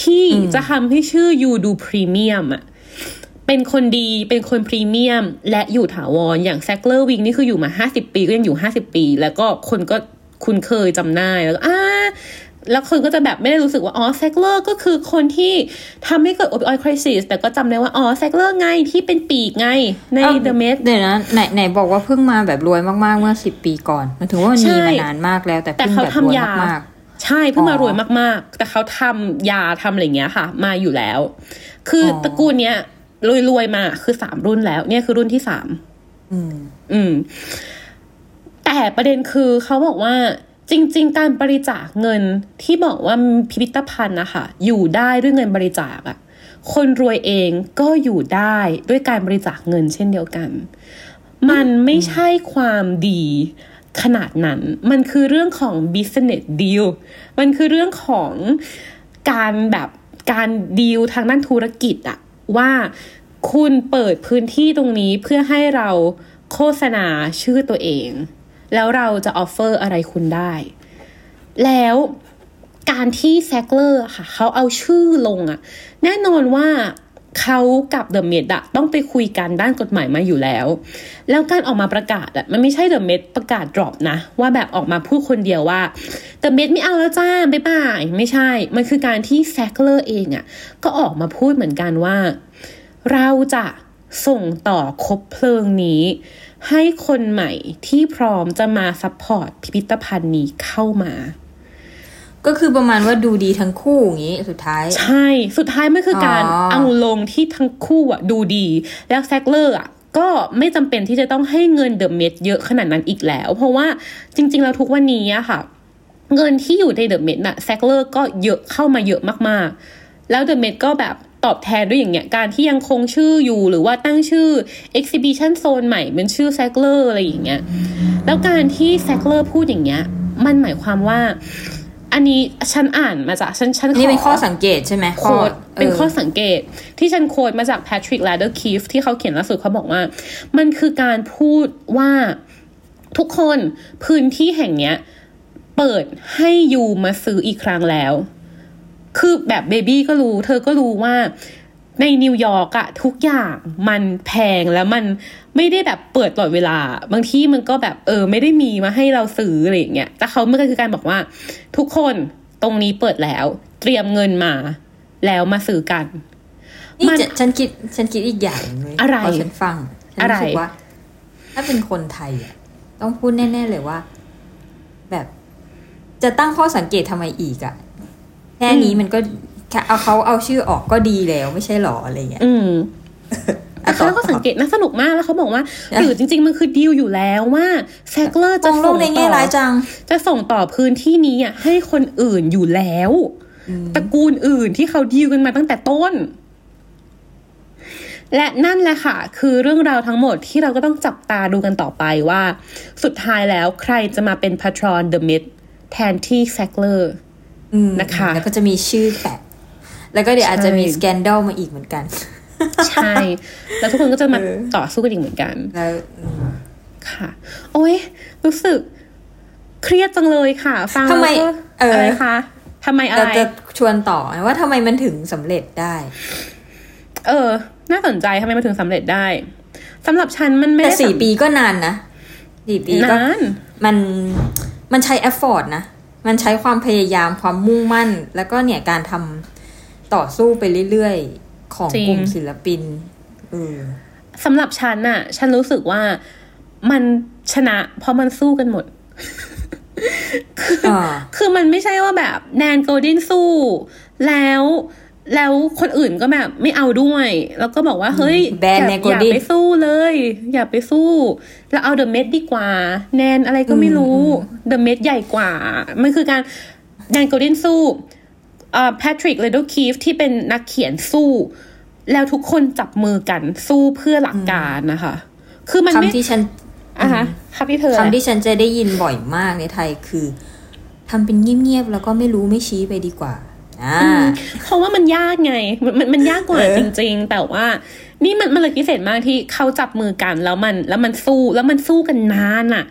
ที่จะทำให้ชื่อ you ดูพรีเมียมอะไปเป็นคนดีเป็นคนพรีเมียม และอยู่ถาวรอย่าง Sackler Wing นี่คืออยู่มาห้าสิบปีก็ยังอยู่ห้าสิบปี แล้วก็คนก็คุ้นเคยจำได้แล้วก็อ่า แล้วคนก็จะแบบไม่ได้รู้สึกว่า อ๋อ Sackler ก็คือคนที่ทำให้เกิด opioid crisis แต่ก็จำได้ว่า อ๋อ Sackler ไงที่เป็นปีกไงในอ้าว The Met เดี๋ยวนะไหนไหนบอกว่าเพิ่งมาแบบรวยมาก ๆ เมื่อสิบปีก่อน มันถือว่ามันใช่มีมานานมากแล้ว แต่แต่เพิ่งเขาแบบรทำวยยามากใช่เพิ่งมาอ๋อรวยมากๆ แต่เขาทำยาทำอะไรอย่างเงี้ยค่ะ มาอยู่แล้ว คือออตระกูลเนี้ยรวยๆมาคือสามรุ่นแล้ว เนี่ยคือรุ่นที่สามๆอืม อืม แต่ประเด็นคือเขาบอกว่า จริง ๆ การบริจาคเงินที่บอกว่าพิพิธภัณฑ์นะคะอยู่ได้ด้วยเงินบริจาคอะคนรวยเองก็อยู่ได้ด้วยการบริจาคเงินเช่นเดียวกัน มันไม่ใช่ความดีขนาดนั้น มันคือเรื่องของ business deal มันคือเรื่องของการแบบการดีลทางด้านธุรกิจอะว่าคุณเปิดพื้นที่ตรงนี้เพื่อให้เราโฆษณาชื่อตัวเอง แล้วเราจะ offer อะไรคุณได้ แล้วการที่ Sackler ค่ะ เขาเอาชื่อลงอะแน่นอนว่าเขากับ The Met อะต้องไปคุยกันด้านกฎหมายมาอยู่แล้ว แล้วการออกมาประกาศอะมันไม่ใช่ The Met ประกาศ drop นะ ว่าแบบออกมาพูดคนเดียวว่า The Met ไม่เอาแล้วจ้าบ๊ายบายไม่ใช่ มันคือการที่ Sackler เองอะก็ออกมาพูดเหมือนกันว่า เราจะ ส่งต่อคบเพลิงนี้ ให้คนใหม่ที่พร้อมจะมา support พิพิธภัณฑ์นี้เข้ามา ก็คือประมาณว่าดูดีทั้งคู่อย่างนี้สุดท้าย ใช่สุดท้ายมันคือการอ๋อเอาลงที่ทั้งคู่อะดูดี แล้ว Sackler อะก็ไม่จำเป็นที่จะต้องให้เงิน The Met เยอะขนาดนั้นอีกแล้ว เพราะว่าจริง ๆ แล้วทุกวันนี้อะค่ะ เงินที่อยู่ใน The Met น่ะ Sackler ก็เยอะเข้ามาเยอะมากๆ แล้ว The Met ก็แบบ ตอบแทนด้วยอย่างเงี้ยการที่ยังคงชื่ออยู่หรือว่าตั้งชื่อ exhibition zone ใหม่เป็นชื่อ Sackler อะไรอย่างเงี้ยแล้วการที่ Sackler พูดอย่างเงี้ยมันหมายความว่า อันนี้ฉันอ่านมาจากฉันฉันนี่เป็นข้อสังเกตใช่ไหม quote เป็นข้อออสังเกตที่ฉัน quote มาจาก Patrick Ladder k e e f ที่เขาเขียนล่าสุดเขาบอกว่า มันคือการพูดว่าทุกคนพื้นที่แห่งเนี้ยเปิดให้ you มาซื้ออีกครั้งแล้ว คือแบบ baby ก็รู้ เธอก็รู้ว่าในนิวยอร์กอะทุกอย่างมันแพงแล้วมันไม่ได้แบบเปิดตลอดเวลา บางที่มันก็แบบเออ ไม่ได้มีมาให้เราซื้ออะไรอย่างเงี้ยแต่เขามันก็คือการบอกว่า ทุกคนตรงนี้เปิดแล้ว เตรียมเงินมาแล้วมาซื้อกันนี่มันจะฉันคิดฉันคิดอีกอย่างหนึ่งเลยอะไรพอฉันฟังฉันอะไรรู้สึกว่า ถ้าเป็นคนไทยอะต้องพูดแน่ ๆ เลยว่า แบบจะตั้งข้อสังเกตทำไมอีกอะ แค่นี้มันก็แค่เอาเขาเอาชื่อออกก็ดีแล้วไม่ใช่หรออะไรเงี้ยอืมอะเขาก็สังเกตน่าสนุกมากแล้วเขาบอกว่าอะหรือจริง ๆ มันคือดีลอยู่แล้วว่า Sackler มองโลกในแง่ร้ายจังจะส่งต่อพื้นที่นี้อะให้คนอื่นอยู่แล้วตระกูลอื่นที่เขาดีลกันมาตั้งแต่ต้น และนั่นแหละค่ะ คือเรื่องราวทั้งหมดที่เราก็ต้องจับตาดูกันต่อไปว่า สุดท้ายแล้วใครจะมาเป็น patron The Metแทนที่แซกเลอร์อืม นะคะ แล้วก็จะมีชื่อแปะแล้วก็เดี๋ยวอาจจะมีใช่สแกนดลมาอีกเหมือนกัน ใช่ แล้วทุกคนก็จะมาเออต่อสู้กันอีกเหมือนกันแล้วอืมค่ะ โอ้ยรู้สึกเครียดจังเลยค่ะ ฟังทำไมแล้วก็เออออะไรคะทำไมอะไรเราจะชวนต่อว่าทำไมมันถึงสำเร็จได้ เออ น่าสนใจทำไมมาถึงสำเร็จได้สำหรับฉันมันไม่แต่ได้สี่สำปีก็นานนะสี่ปีก็นานมันมันใช้ effort นะ มันใช้ความพยายามความมุ่งมั่น แล้วก็เนี่ยการทำต่อสู้ไปเรื่อยๆ ของกลุ่มศิลปินเออสำหรับฉันน่ะ ฉันรู้สึกว่ามันชนะ เพราะมันสู้กันหมดอ่าคือมันไม่ใช่ว่าแบบ Nan Goldin สู้ แล้ว แล้วคนอื่นก็แบบไม่เอาด้วย แล้วก็บอกว่า เฮ้ยแบนอย่าแนนอย่า Goldin ไปสู้เลย อย่าไปสู้ แล้วเอา The Met ดีกว่า Nan อะไรก็ไม่รู้ The Met ใหญ่กว่า มันคือการ Nan Goldin สู้อ่า Patrick Radden Keefe ที่เป็นนักเขียนสู้ แล้วทุกคนจับมือกันสู้เพื่อหลักการนะคะ คือมันไม่คำที่ฉันอะฮะครับพี่เธอคำที่ฉันจะได้ยินบ่อยมากในไทยคือทำเป็นเงียบๆแล้วก็ไม่รู้ไม่ชี้ไปดีกว่าอ่าอืม เพราะว่ามันยากไง มันมันมันยากกว่าเออจริง ๆ แต่ว่า นี่มันมันเลยพิเศษมากที่เขาจับมือกันแล้วมันแล้วมันสู้แล้วมันสู้กันนานอะ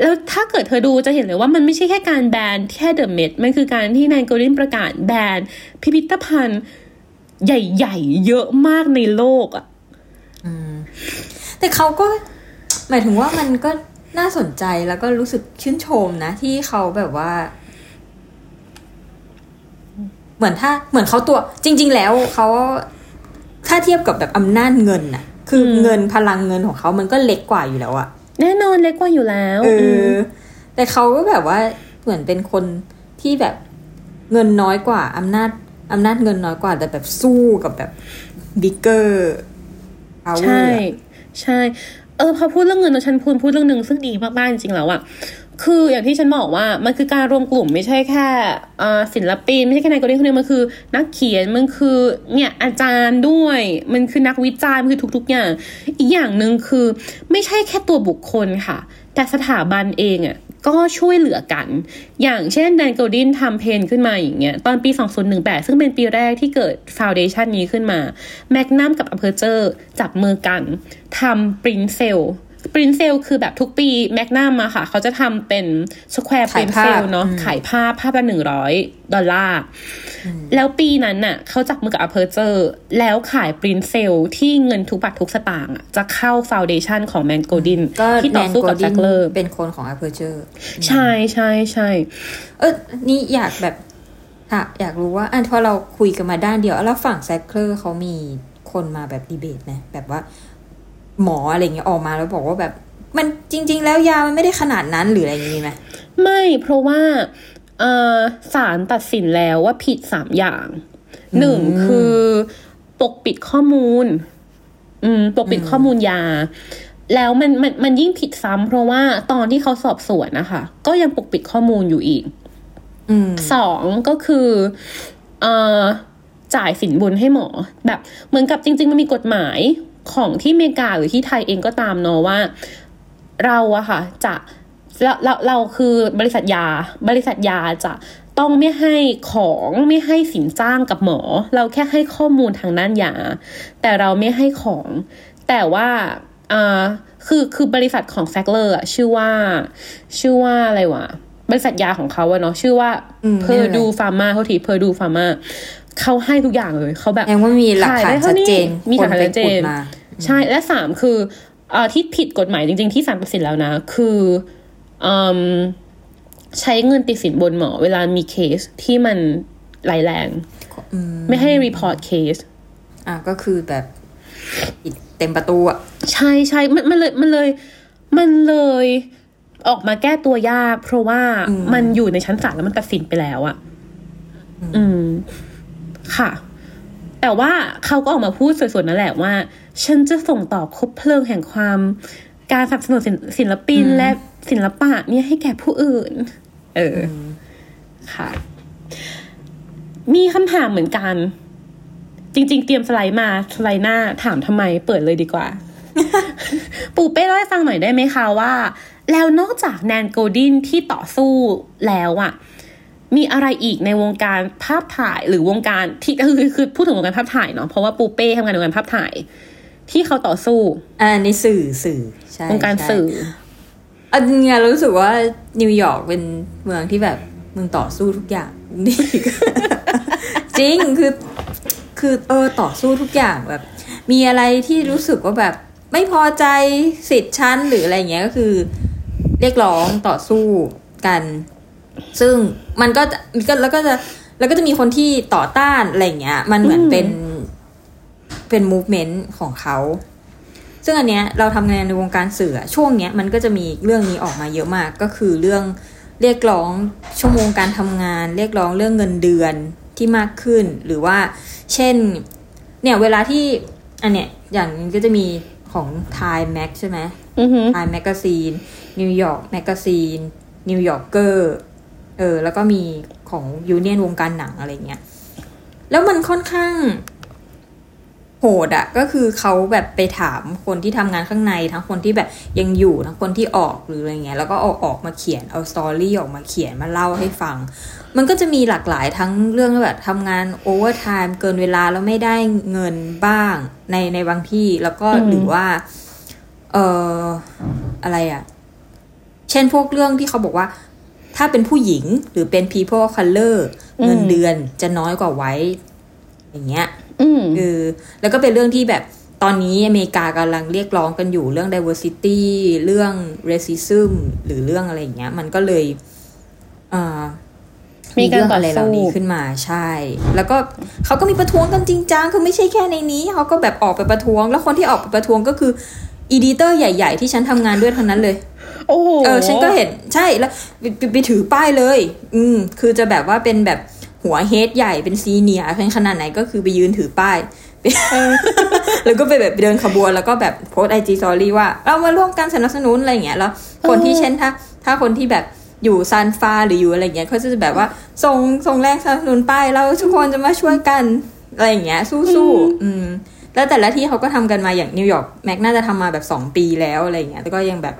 แล้วถ้าเกิดเธอดูจะเห็นเลยว่ามันไม่ใช่แค่การแบนแค่เดอะเมดมันคือการที่นายโกลดินประกาศแบนพิพิธภัณฑ์ใหญ่ ๆ เยอะมากในโลกอะอืมแต่เขาก็ หมายถึงว่ามันก็น่าสนใจแล้วก็รู้สึกชื่นชมนะ ที่เขาแบบว่า เหมือนถ้าเหมือนเขาตัวจริง ๆ แล้วเขาถ้าเทียบกับแบบอำนาจเงินน่ะคืออมเงินพลังเงินของเขามันก็เล็กกว่าอยู่แล้วอะแน่นอนเล็กกว่าอยู่แล้วเออือมแต่เขาก็แบบว่าเหมือนเป็นคนที่แบบเงินน้อยกว่าอำนาจอำนาจเงินน้อยกว่า แต่แบบสู้กับแบบบิ๊กเกอร์เอาใช่ ใช่ เออ พอพูดเรื่องเงินแล้วฉันพูดพูดเรื่องหนึ่งซึ่งดีมากๆจริงๆแล้วอะ คืออย่างที่ฉันบอกว่ามันคือการรวมกลุ่มไม่ใช่แค่ศิลปินไม่ใช่แค่ Nan Goldin คนเดียวมันคือ นักเขียนมันคือเนี่ยอาจารย์ด้วย มันคือนักวิจารณ์มันคือทุก ๆ อย่าง อีกอย่างหนึ่งคือ ไม่ใช่แค่ตัวบุคคลค่ะ แต่สถาบันเองอะก็ช่วยเหลือกัน อย่างเช่น Nan Goldin ทำ P.A.I.N. ขึ้นมาอย่างเงี้ย ตอนปี 2018 ซึ่งเป็นปีแรกที่เกิด foundation นี้ขึ้นมา Magnum กับ Aperture จับมือกันทำปรินเซล ปรินเซลคือแบบทุกปีแมกนัมอะค่ะ เขาจะทำเป็นสแควร์ปรินเซลเนาะขายภาพภาพละหนึ่งร้อยดอลลาร์ แล้วปีนั้นน่ะเขาจับมือกับอ p เพอร์เจอร์ แล้วขายปรินเซลที่เงินทุกบาททุกสตางค์อะจะเข้าฟาวเดชันของแมนโกลดินก็ที่แนต่อนสู้โกกับดิแจ็นคเลอร์เป็นคนของ Aperture ใช่ใช่ใช่เออนี่อยากแบบค่ะอยากรู้ว่าอันพอเราคุยกันมาด้านเดียว แล้วฝั่งแซคเคอร์เขามีคนมาแบบดีเบตนะแบบว่า หมออะไรเงี้ยออกมาแล้วบอกว่าแบบ มันจริง ๆ แล้วยามันไม่ได้ขนาดนั้นหรืออะไรอย่างงี้ไหมไม่เพราะว่าเอ่อศาลตัดสินแล้วว่าผิดสามอย่างหนึ่งคือปกปิดข้อมูล อืม ปกปิดข้อมูลยา แล้วมันมันมันยิ่งผิดซ้ำเพราะว่าตอนที่เขาสอบสวนนะคะ ก็ยังปกปิดข้อมูลอยู่อีกอืมสองก็คือเอ่อจ่ายสินบนให้หมอ แบบ เหมือนกับจริง ๆ มันมีกฎหมาย ของที่อเมริกาหรือที่ไทยเองก็ตามเนาะว่า เราอะค่ะจะเราเราเราคือบริษัทยา บริษัทยาจะต้องไม่ให้ของไม่ให้สินจ้างกับหมอ เราแค่ให้ข้อมูลทางด้านยา แต่เราไม่ให้ของ แต่ว่าอ่าคือคือบริษัทของแซกเลอร์อะชื่อว่า ชื่อว่าอะไรวะบริษัทยาของเขาอะเนาะชื่อว่าอืมเพอร์ดูฟาร์มาเขาทีเพอร์ดูฟาร์มา เขาให้ทุกอย่างเลยเขาแบบแสดงว่ามีหลักขายฐาได้นเท่าชัดนี้เจนมีหลักฐานคไปชัดเจนขุมาใช่และสามคือเอ่อที่ผิดกฎหมายจริง ๆ ที่ศาลตัดสินแล้วนะ คืออืมใช้เงินติดสินบนหมอ เวลามีเคสที่มันไหลายแรงอืมไม่ให้รีพอร์ตเคสอะก็คือแบบปิดเต็มประตูอะ ใช่ใช่มันมันเลยมันเลยมันเลยออกมาแก้ตัวยาก เพราะว่าอืมมันอยู่ในชั้นศาลแล้วมันตัดสินไปแล้วอะอืม ค่ะ แต่ว่าเขาก็ออกมาพูดสวยๆนั่นแหละว่า ฉันจะส่งต่อคบเพลิงแห่งความ การสนับสนุนศิลศิลปินและศิลปะเนี่ยให้แก่ผู้อื่นเอออ ค่ะ มีคำถามเหมือนกัน จริง ๆ เตรียมสไลด์มาสไลด์หน้าถามทำไมเปิดเลยดีกว่า ปูเป้เล่าให้ฟังหน่อยได้ไหมคะว่า แล้วนอกจาก Nan Goldin ที่ต่อสู้แล้วอะ มีอะไรอีกในวงการภาพถ่ายหรือวงการที่คือคือคือพูดถึงวงการภาพถ่ายเนาะเพราะว่าปูเป้ทำงานในวงการภาพถ่าย ที่เขาต่อสู้ อ่าในสื่อสื่อใช่วงการใช่สื่ออันเนี้ยเรารู้สึกว่านิวยอร์กเป็นเมืองที่แบบมึงต่อสู้ทุกอย่างนี่จริงคือคือเออต่อสู้ทุกอย่างแบบ มีอะไรที่รู้สึกว่าแบบ ไม่พอใจสิทธิ์ชั้นหรืออะไรเงี้ยก็คือ เรียกร้องต่อสู้กัน ซึ่งมันก็จะมันก็แล้วก็จะแล้วก็จะมีคนที่ต่อต้านอะไรเงี้ย มันเหมือนอืมเป็นเป็น movement ของเขา ซึ่งอันเนี้ยเราทำงานในวงการสื่ออะช่วงเนี้ยมันก็จะมีเรื่องนี้ออกมาเยอะมากก็คือเรื่องเรียกร้องชั่วโมงการทำงาน เรียกร้องเรื่องเงินเดือนที่มากขึ้น หรือว่า เช่น เนี่ยเวลาที่อันเนี้ยอย่างนี้ก็จะมีของ Time Max ใช่ไหมอือหือ Time Magazine New York Magazine New Yorker เอ อแล้วก็มีของยูเนียนวงการหนังอะไรเงี้ยแล้วมันค่อนข้างโหดอะก็คือเขาแบบไปถามคนที่ทำงานข้างใน ทั้งคนที่แบบยังอยู่ทั้งคนที่ออกหรืออะไรเงี้ยแล้วก็เอาออกมาเขียนเอา story ออกมาเขียนมาเล่าให้ฟัง มันก็จะมีหลากหลายทั้งเรื่องแบบทำงาน overtime เกินเวลาแล้วไม่ได้เงินบ้างในในบางที่แล้วก็อืมหรือว่า เอ่ออะไรอะเช่นพวกเรื่องที่เขาบอกว่า ถ้าเป็นผู้หญิงหรือเป็น people of color เงินเดือนจะน้อยกว่าไว้ อย่างเงี้ยอืมเออแล้วก็เป็นเรื่องที่แบบตอนนี้อเมริกากำลังเรียกร้องกันอยู่เรื่อง diversity เรื่อง racism หรือเรื่องอะไรอย่างเงี้ย มันก็เลยอ่ามีมีการเรื่องต่ออะไรเหล่าสู้นี้ขึ้นมาใช่ แล้วก็เขาก็มีประท้วงกันจริงจังคือไม่ใช่แค่ในนี้เขาก็แบบออกไปประท้วง แล้วคนที่ออกไปประท้วงก็คืออีดิเตอร์ใหญ่ ๆ ที่ฉันทำงานด้วยทั้งนั้นเลย โอ้โหเออฉันก็เห็นใช่แล้วไปไปไปถือป้ายเลย อืม คือจะแบบว่าเป็นแบบหัว head ใหญ่เป็น senior เป็นขนาดไหนก็คือไปยืนถือป้ายแล้วก็ไปแบบเดินขบวนแล้วก็แบบ post IG story ว่าเรามาร่วมกันสนับสนุนอะไรอย่างเงี้ยแล้วคนที่เช่นถ้า ถ้าคนที่แบบอยู่ San Fran หรืออยู่อะไรเงี้ยเขาจะแบบว่าส่งส่งแรงสนับสนุนป้ายเราทุกคนจะมาช่วยกันอะไรอย่างเงี้ย สู้ๆอืม แล้วแต่ละที่เขาก็ทำกันมาอย่าง New York Mag น่าจะทำมาแบบสองปีแล้วอะไรอย่างเงี้ยแล้วก็ยังแบบ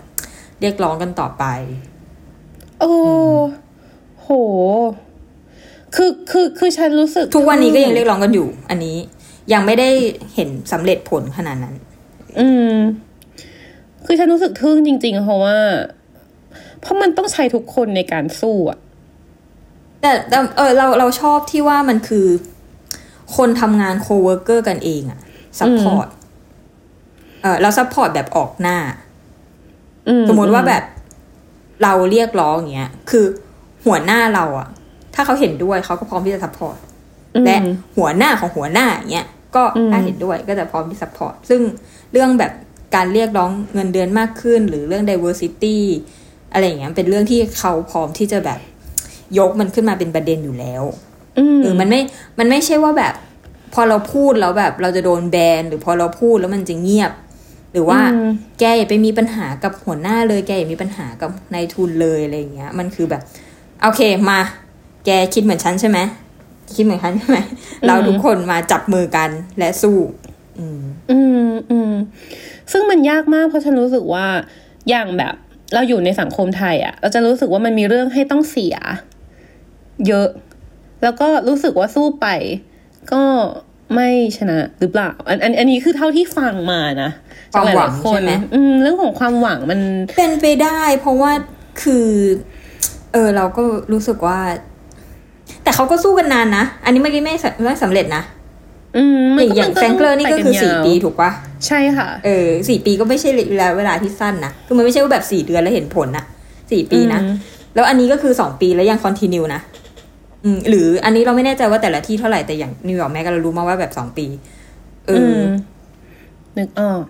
เรียกร้องกันต่อไป โอ้โห คือคือคือฉันรู้สึก ทุกวันนี้ก็ยังเรียกร้องกันอยู่ อันนี้ยังไม่ได้เห็นสำเร็จผลขนาดนั้น อืม คือฉันรู้สึกทึ่งจริง ๆ เพราะว่า เพราะมันต้องใช้ทุกคนในการสู้อะแต่แต่เออเราเราชอบที่ว่ามันคือ คนทำงาน co-worker กันเองอะ support เออเรา support แบบออกหน้าอื สมมติว่าแบบเราเรียกร้องอย่างเงี้ย คือหัวหน้าเราอะถ้าเขาเห็นด้วยเขาก็พร้อมที่จะ support อืมและหัวหน้าของหัวหน้าอย่างเงี้ยก็อืมถ้าเห็นด้วยก็จะพร้อมที่ support ซึ่งเรื่องแบบการเรียกร้องเงินเดือนมากขึ้น หรือเรื่อง diversity อะไรอย่างเงี้ยเป็นเรื่องที่เขาพร้อมที่จะแบบยกมันขึ้นมาเป็นประเด็นอยู่แล้วอืมเออมันไม่ มันไม่ใช่ว่าแบบ พอเราพูดแล้วแบบเราจะโดนแบนหรือพอเราพูดแล้วมันจะเงียบ หรือว่าอืมแกอย่าไปมีปัญหากับหัวหน้าเลย แกอย่ามีปัญหากับนายทุนเลยอะไรอย่างเงี้ย มันคือแบบ โอเคมา แกคิดเหมือนฉันใช่ไหมคิดเหมือนฉันใช่ไหมเราทุกคนมาจับมือกันและสู้ อืม อืมอืมซึ่งมันยากมากเพราะฉันรู้สึกว่าอย่างแบบ เราอยู่ในสังคมไทยอะเราจะรู้สึกว่ามันมีเรื่องให้ต้องเสีย เยอะ แล้วก็รู้สึกว่าสู้ไป ก็ไม่ชนะหรือเปล่า อันอันอันนี้คือเท่าที่ฟังมานะจก ความหวังลยๆคนใช่ไหมอืมเรื่องของความหวังมันเป็นไปได้ เพราะว่าคือ เออเราก็รู้สึกว่า แต่เขาก็สู้กันนานนะ อันนี้เมื่อกี้ไม่สำไม่สำเร็จนะอืมอมันย่างอย่างมัแฟรงเกอร์นี่ก็คือไปสี่ยาวปีถูกปะใช่ค่ะ เออสี่ปีก็ไม่ใช่ระยะเวลาที่สั้นนะคือมันไม่ใช่ว่าแบบสี่เดือนแล้วเห็นผลนะสี่ปีนะอืมแล้วอันนี้ก็คือสองปีแล้วยังคอนติเนียนะอืมหรืออันนี้เราไม่แน่ใจว่าแต่ละที่เท่าไหร่แต่อย่างนิวยอร์กแม่ก็เรารู้มาว่าแบบสองปี เอออือม นึกออก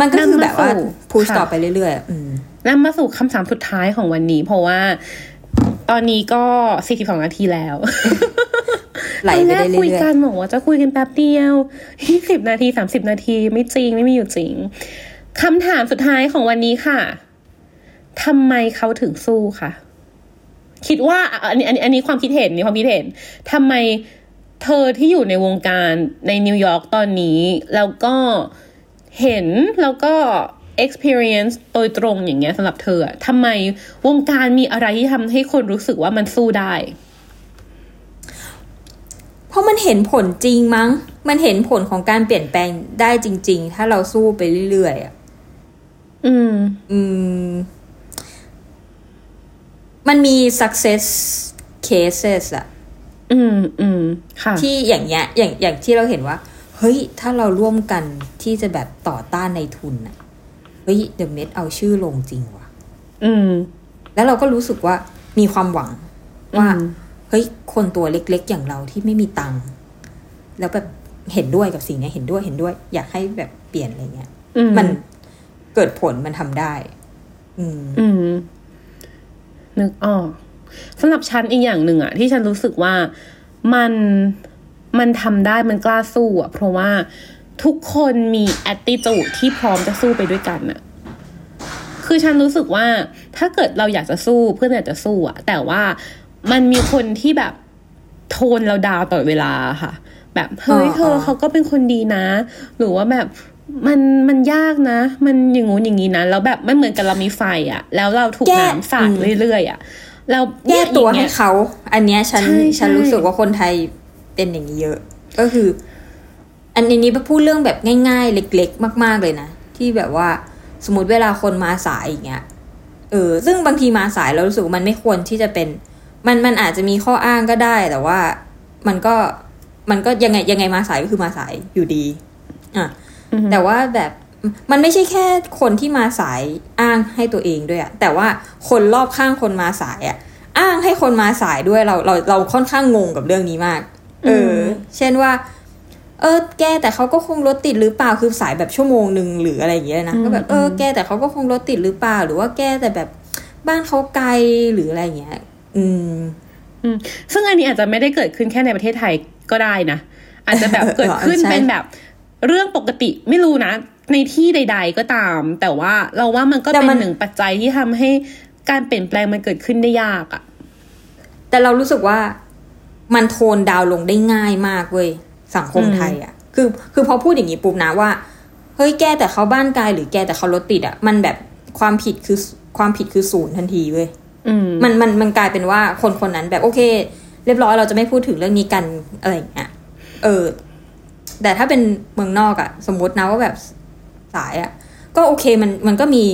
มันก็คือแบบว่านำมาสู่พุชค่ะต่อไปเรื่อยๆอะอืมนำมาสู่คำถามสุดท้ายของวันนี้ เพราะว่า ตอนนี้ก็42นาทีแล้วไหลตอนไปแรกได้คุยเรื่อยกันบอกว่าจะคุยกันแป๊บเดียว20นาที30นาทีไม่จริงไม่มีอยู่จริงคำถามสุดท้ายของวันนี้ค่ะทำไมเขาถึงสู้คะคิดว่าอะอันนี้อันนี้อันนี้ความคิดเห็นนี่ความคิดเห็นทำไมเธอที่อยู่ในวงการในนิวยอร์กตอนนี้ แล้วก็ เห็นแล้วก็ experience โดยตรงอย่างเงี้ยสำหรับเธออะทำไมวงการมีอะไรที่ทำให้คนรู้สึกว่ามันสู้ได้ๆเพราะมันเห็นผลจริงมั้ง มันเห็นผลของการเปลี่ยนแปลงได้จริง ๆ ถ้าเราสู้ไปเรื่อยๆอะอืม อืม มันมี success cases อะอืม อืม ค่ะ ที่อย่างเงี้ย อย่างอย่างที่เราเห็นว่า เฮ้ย ถ้าเราร่วมกันที่จะแบบต่อต้านในทุนอะเฮ้ยเดอะเมดเอาชื่อลงจริงว่ะ อืม แล้วเราก็รู้สึกว่ามีความหวังว่าอืมเฮ้ย คนตัวเล็กๆ อย่างเราที่ไม่มีตังค์แล้วแบบเห็นด้วยกับสิ่งเนี้ยเห็นด้วยเห็นด้วย อยากให้แบบเปลี่ยนอะไรเงี้ยอืมมันเกิดผลมันทำได้ อืม อืม นึกออกสำหรับฉันอีกอย่างหนึ่งอะที่ฉันรู้สึกว่ามัน มันทำได้มันกล้าสู้อะเพราะว่าทุกคนมี attitude ที่พร้อมจะสู้ไปด้วยกันอะคือฉันรู้สึกว่าถ้าเกิดเราอยากจะสู้เพื่อนอยากจะสู้อะแต่ว่ามันมีคนที่แบบโทนเราดาวตลอดเวลาค่ะ แบบเฮ้ยอ๋อเธอเขาก็เป็นคนดีนะ หรือว่าแบบมันมันยากนะ มันอย่างงู้นอย่างนี้นะแล้วแบบมันเหมือนกับเรามีไฟอะแล้วเราถูกแก้น้ำสาดอืมเรื่อยๆอะเราแก้ตัวอย่างให้เงี้ยเขา อันเนี้ยฉันใช่ใช่ฉันรู้สึกว่าคนไทย เป็นอย่างนี้เยอะ ก็คือ อันนี้พูดเรื่องแบบง่าย ๆ เล็ก ๆ มาก ๆเลยนะที่แบบว่าสมมติเวลาคนมาสายอย่างเงี้ยเออซึ่งบางทีมาสายเรารู้สึกว่ามันไม่ควรที่จะเป็น มันมันอาจจะมีข้ออ้างก็ได้ แต่ว่ามันก็มันก็ยังไงยังไงมาสายก็คือมาสายอยู่ดีอะแต่ว่าแบบมันไม่ใช่แค่คนที่มาสายอ้างให้ตัวเองด้วยอะแต่ว่าคนรอบข้างคนมาสายอะอ้างให้คนมาสายด้วยเราเราเราค่อนข้างงงกับเรื่องนี้มาก เออ เช่นว่า เออ แกแต่เขาก็คงรถติดหรือเปล่าคือสายแบบชั่วโมงหนึ่งหรืออะไรอย่างเงี้ยนะก็แบบเออแกแต่เขาก็คงรถติดหรือเปล่า หรือว่าแกแต่แบบบ้านเขาไกลหรืออะไรอย่างเงี้ย อืมอืมซึ่งอันนี้อาจจะไม่ได้เกิดขึ้นแค่ในประเทศไทยก็ได้นะอาจจะแบบเกิดขึ้นใช่เป็นแบบเรื่องปกติไม่รู้นะในที่ใด ๆ ก็ตาม แต่ว่าเราว่ามันก็แต่เป็นมันหนึ่งปัจจัยที่ทำให้การเปลี่ยนแปลงมันเกิดขึ้นได้ยากอะ่ะแต่เรารู้สึกว่า มันโทนดาวน์ลงได้ง่ายมากเว้ยสังคมไทยอะ่ะ คือ คือพอพูดอย่างนี้ปุ๊บนะว่า เฮ้ยแกแต่เขาบ้านไกลหรือแกแต่เขารถติดอะ่ะ มันแบบความผิดคือความผิดคือศูนย์ทันทีเว้ยอืมมันมันมันกลายเป็นว่าคนคนนั้นแบบโอเค เรียบร้อยเราจะไม่พูดถึงเรื่องนี้กันอะไรอย่างเงี้ยเออ แต่ถ้าเป็นเมืองนอกอะสมมตินะว่าแบบสายอะก็โอเคมันมันก็มี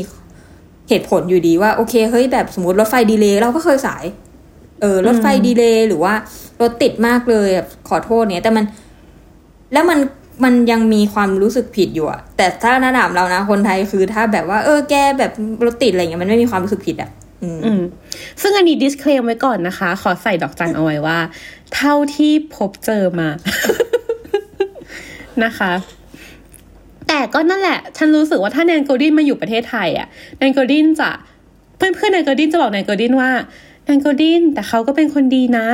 เหตุผลอยู่ดีว่าโอเคเฮ้ยแบบสมมติรถไฟดีเลย์เราก็เคยสาย เออรถไฟดีเลย์หรือว่ารถติดมากเลยแบบขอโทษเนี้ยแต่มัน แล้วมันมันยังมีความรู้สึกผิดอยู่อะแต่ถ้าระดับเรานะคนไทยคือถ้าแบบว่า เออแกแบบรถติดอะไรเงี้ยมันไม่มีความรู้สึกผิดอะอืมอืมซึ่งอันนี้ disclaim ไว้ก่อนนะคะ ขอใส่ดอกจันเอาไว้ว่า เท่าที่พบเจอมา นะคะ แต่ก็นั่นแหละ ฉันรู้สึกว่าถ้า Nan Goldin มาอยู่ประเทศไทยอะ Nan Goldin จะเพื่อนเพื่อนๆ Nan Goldin จะบอก Nan Goldin ว่า Nan Goldin แต่เขาก็เป็นคนดีนะ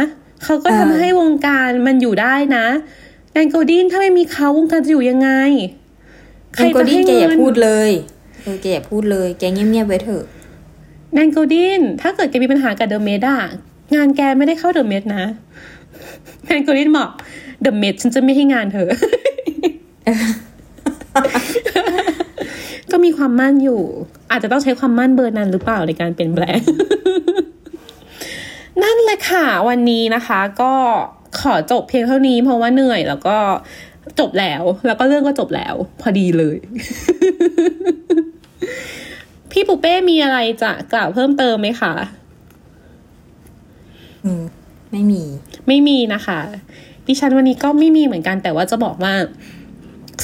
เขาก็ทำเออให้วงการมันอยู่ได้นะ Nan Goldin ถ้าไม่มีเขาวงการจะอยู่ยังไง Goldin แกอย่าพูดเลยเออแกอย่าพูดเลย แกเงียบๆไว้เถอะ Nan Goldin ถ้าเกิดแกมีปัญหากับ The Met อะงานแกไม่ได้เข้า The Met นะ Nan Goldin บอก The Met ฉันจะไม่ให้งานเธอก็มีความมั่นอยู่ อาจจะต้องใช้ความมั่นเบอร์นั้นหรือเปล่าในการเปลี่ยนแปลง นั่นแหละค่ะ วันนี้นะคะก็ขอจบเพียงเท่านี้เพราะว่าเหนื่อยแล้วก็จบแล้ว แล้วก็เรื่องก็จบแล้ว พอดีเลย พี่ปูเป้มีอะไรจะกล่าวเพิ่มเติมไหมคะอืมไม่มี ไม่มีนะคะ ดิฉันวันนี้ก็ไม่มีเหมือนกัน แต่ว่าจะบอกว่า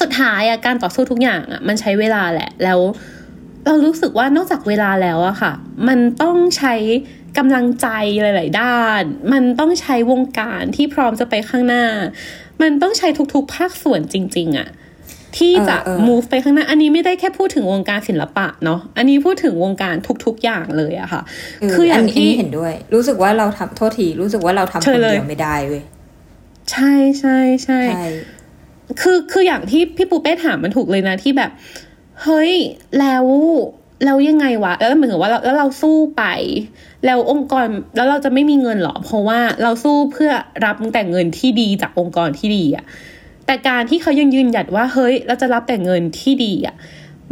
สุดท้ายอะการต่อสู้ทุกอย่างอะมันใช้เวลาแหละ แล้ว เรารู้สึกว่านอกจากเวลาแล้วอะค่ะ มันต้องใช้ กำลังใจหลาย ๆ ด้าน มันต้องใช้วงการที่พร้อมจะไปข้างหน้า มันต้องใช้ทุก ๆ ภาคส่วนจริง ๆอะที่จะเออเออ move ไปข้างหน้า อันนี้ไม่ได้แค่พูดถึงวงการศิลปะเนาะ อันนี้พูดถึงวงการทุก ๆ อย่างเลยอะค่ะเออคืออย่างนที่นี้เห็นด้วย รู้สึกว่าเราทำโทษที รู้สึกว่าเราทำเชิคญนเลยเดียวไม่ได้เว้ยใช่ใช่ใช่ใช่ คือคืออย่างที่พี่ปูเป้ถามมันถูกเลยนะที่แบบ เฮ้ย แล้ว แล้วยังไงวะแล้วเหมือนกับว่าเราแล้วเราสู้ไป แล้วองค์กรแล้วเราจะไม่มีเงินหรอ เพราะว่าเราสู้เพื่อรับแต่เงินที่ดีจากองค์กรที่ดีอะแต่การที่เขายังยืนหยัดว่าเฮ้ยเราจะรับแต่เงินที่ดีอะ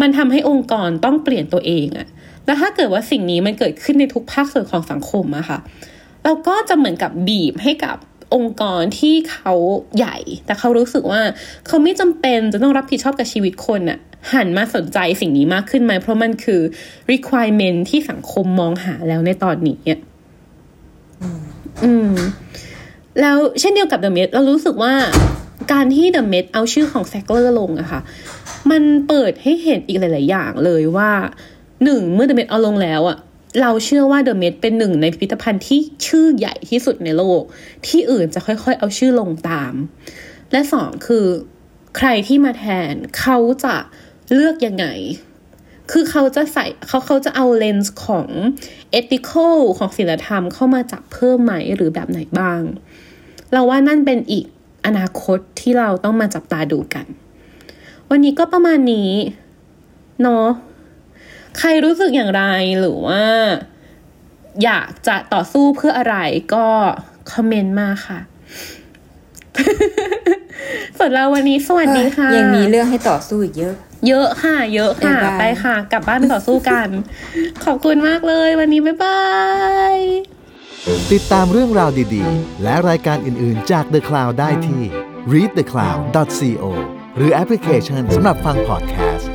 มันทำให้องค์กรต้องเปลี่ยนตัวเองอะแล้วถ้าเกิดว่าสิ่งนี้มันเกิดขึ้นในทุกภาคส่วนของสังคมอะค่ะ เราก็จะเหมือนกับบีบให้กับ องค์กรที่เขาใหญ่ แต่เขารู้สึกว่าเขาไม่จำเป็นจะต้องรับผิดชอบกับชีวิตคนน่ะหันมาสนใจสิ่งนี้มากขึ้นไหม เพราะมันคือ requirement ที่สังคมมองหาแล้วในตอนนี้อะอืม แล้วเช่นเดียวกับ The Met เรารู้สึกว่าการที่ The Met เอาชื่อของแซกเลอร์ลงอะค่ะ มันเปิดให้เห็นอีกหลาย ๆ อย่างเลยว่าหนึ่งเมื่อ The Met เอาลงแล้วอะ เราเชื่อว่า The Met เป็นหนึ่งในพิพิธภัณฑ์ที่ชื่อใหญ่ที่สุดในโลก ที่อื่นจะค่อยๆ เอาชื่อลงตาม และสองคือใครที่มาแทนเขาจะเลือกยังไง คือเขาจะใส่เขาเขาจะเอาเลนส์ของ ethical ของศีลธรรมเข้ามาจับเพิ่มไหมหรือแบบไหนบ้าง เราว่านั่นเป็นอีกอนาคตที่เราต้องมาจับตาดูกัน วันนี้ก็ประมาณนี้ เนาะ ใครรู้สึกอย่างไรหรือว่า อยากจะต่อสู้เพื่ออะไรก็คอมเมนต์มาค่ะส่วนเราวันนี้สวัสดีค่ะ ยังมีเรื่องให้ต่อสู้อีกเยอะ เยอะค่ะ เยอะค่ะบ๊ายบายไปค่ะ กลับบ้านไปต่อสู้กัน ขอบคุณมากเลย วันนี้บ๊ายบาย ติดตามเรื่องราวดีๆ และรายการอื่นๆจาก The Cloud ได้ที่ readthecloud.co หรือแอปพลิเคชันสำหรับฟังพอดแคสต์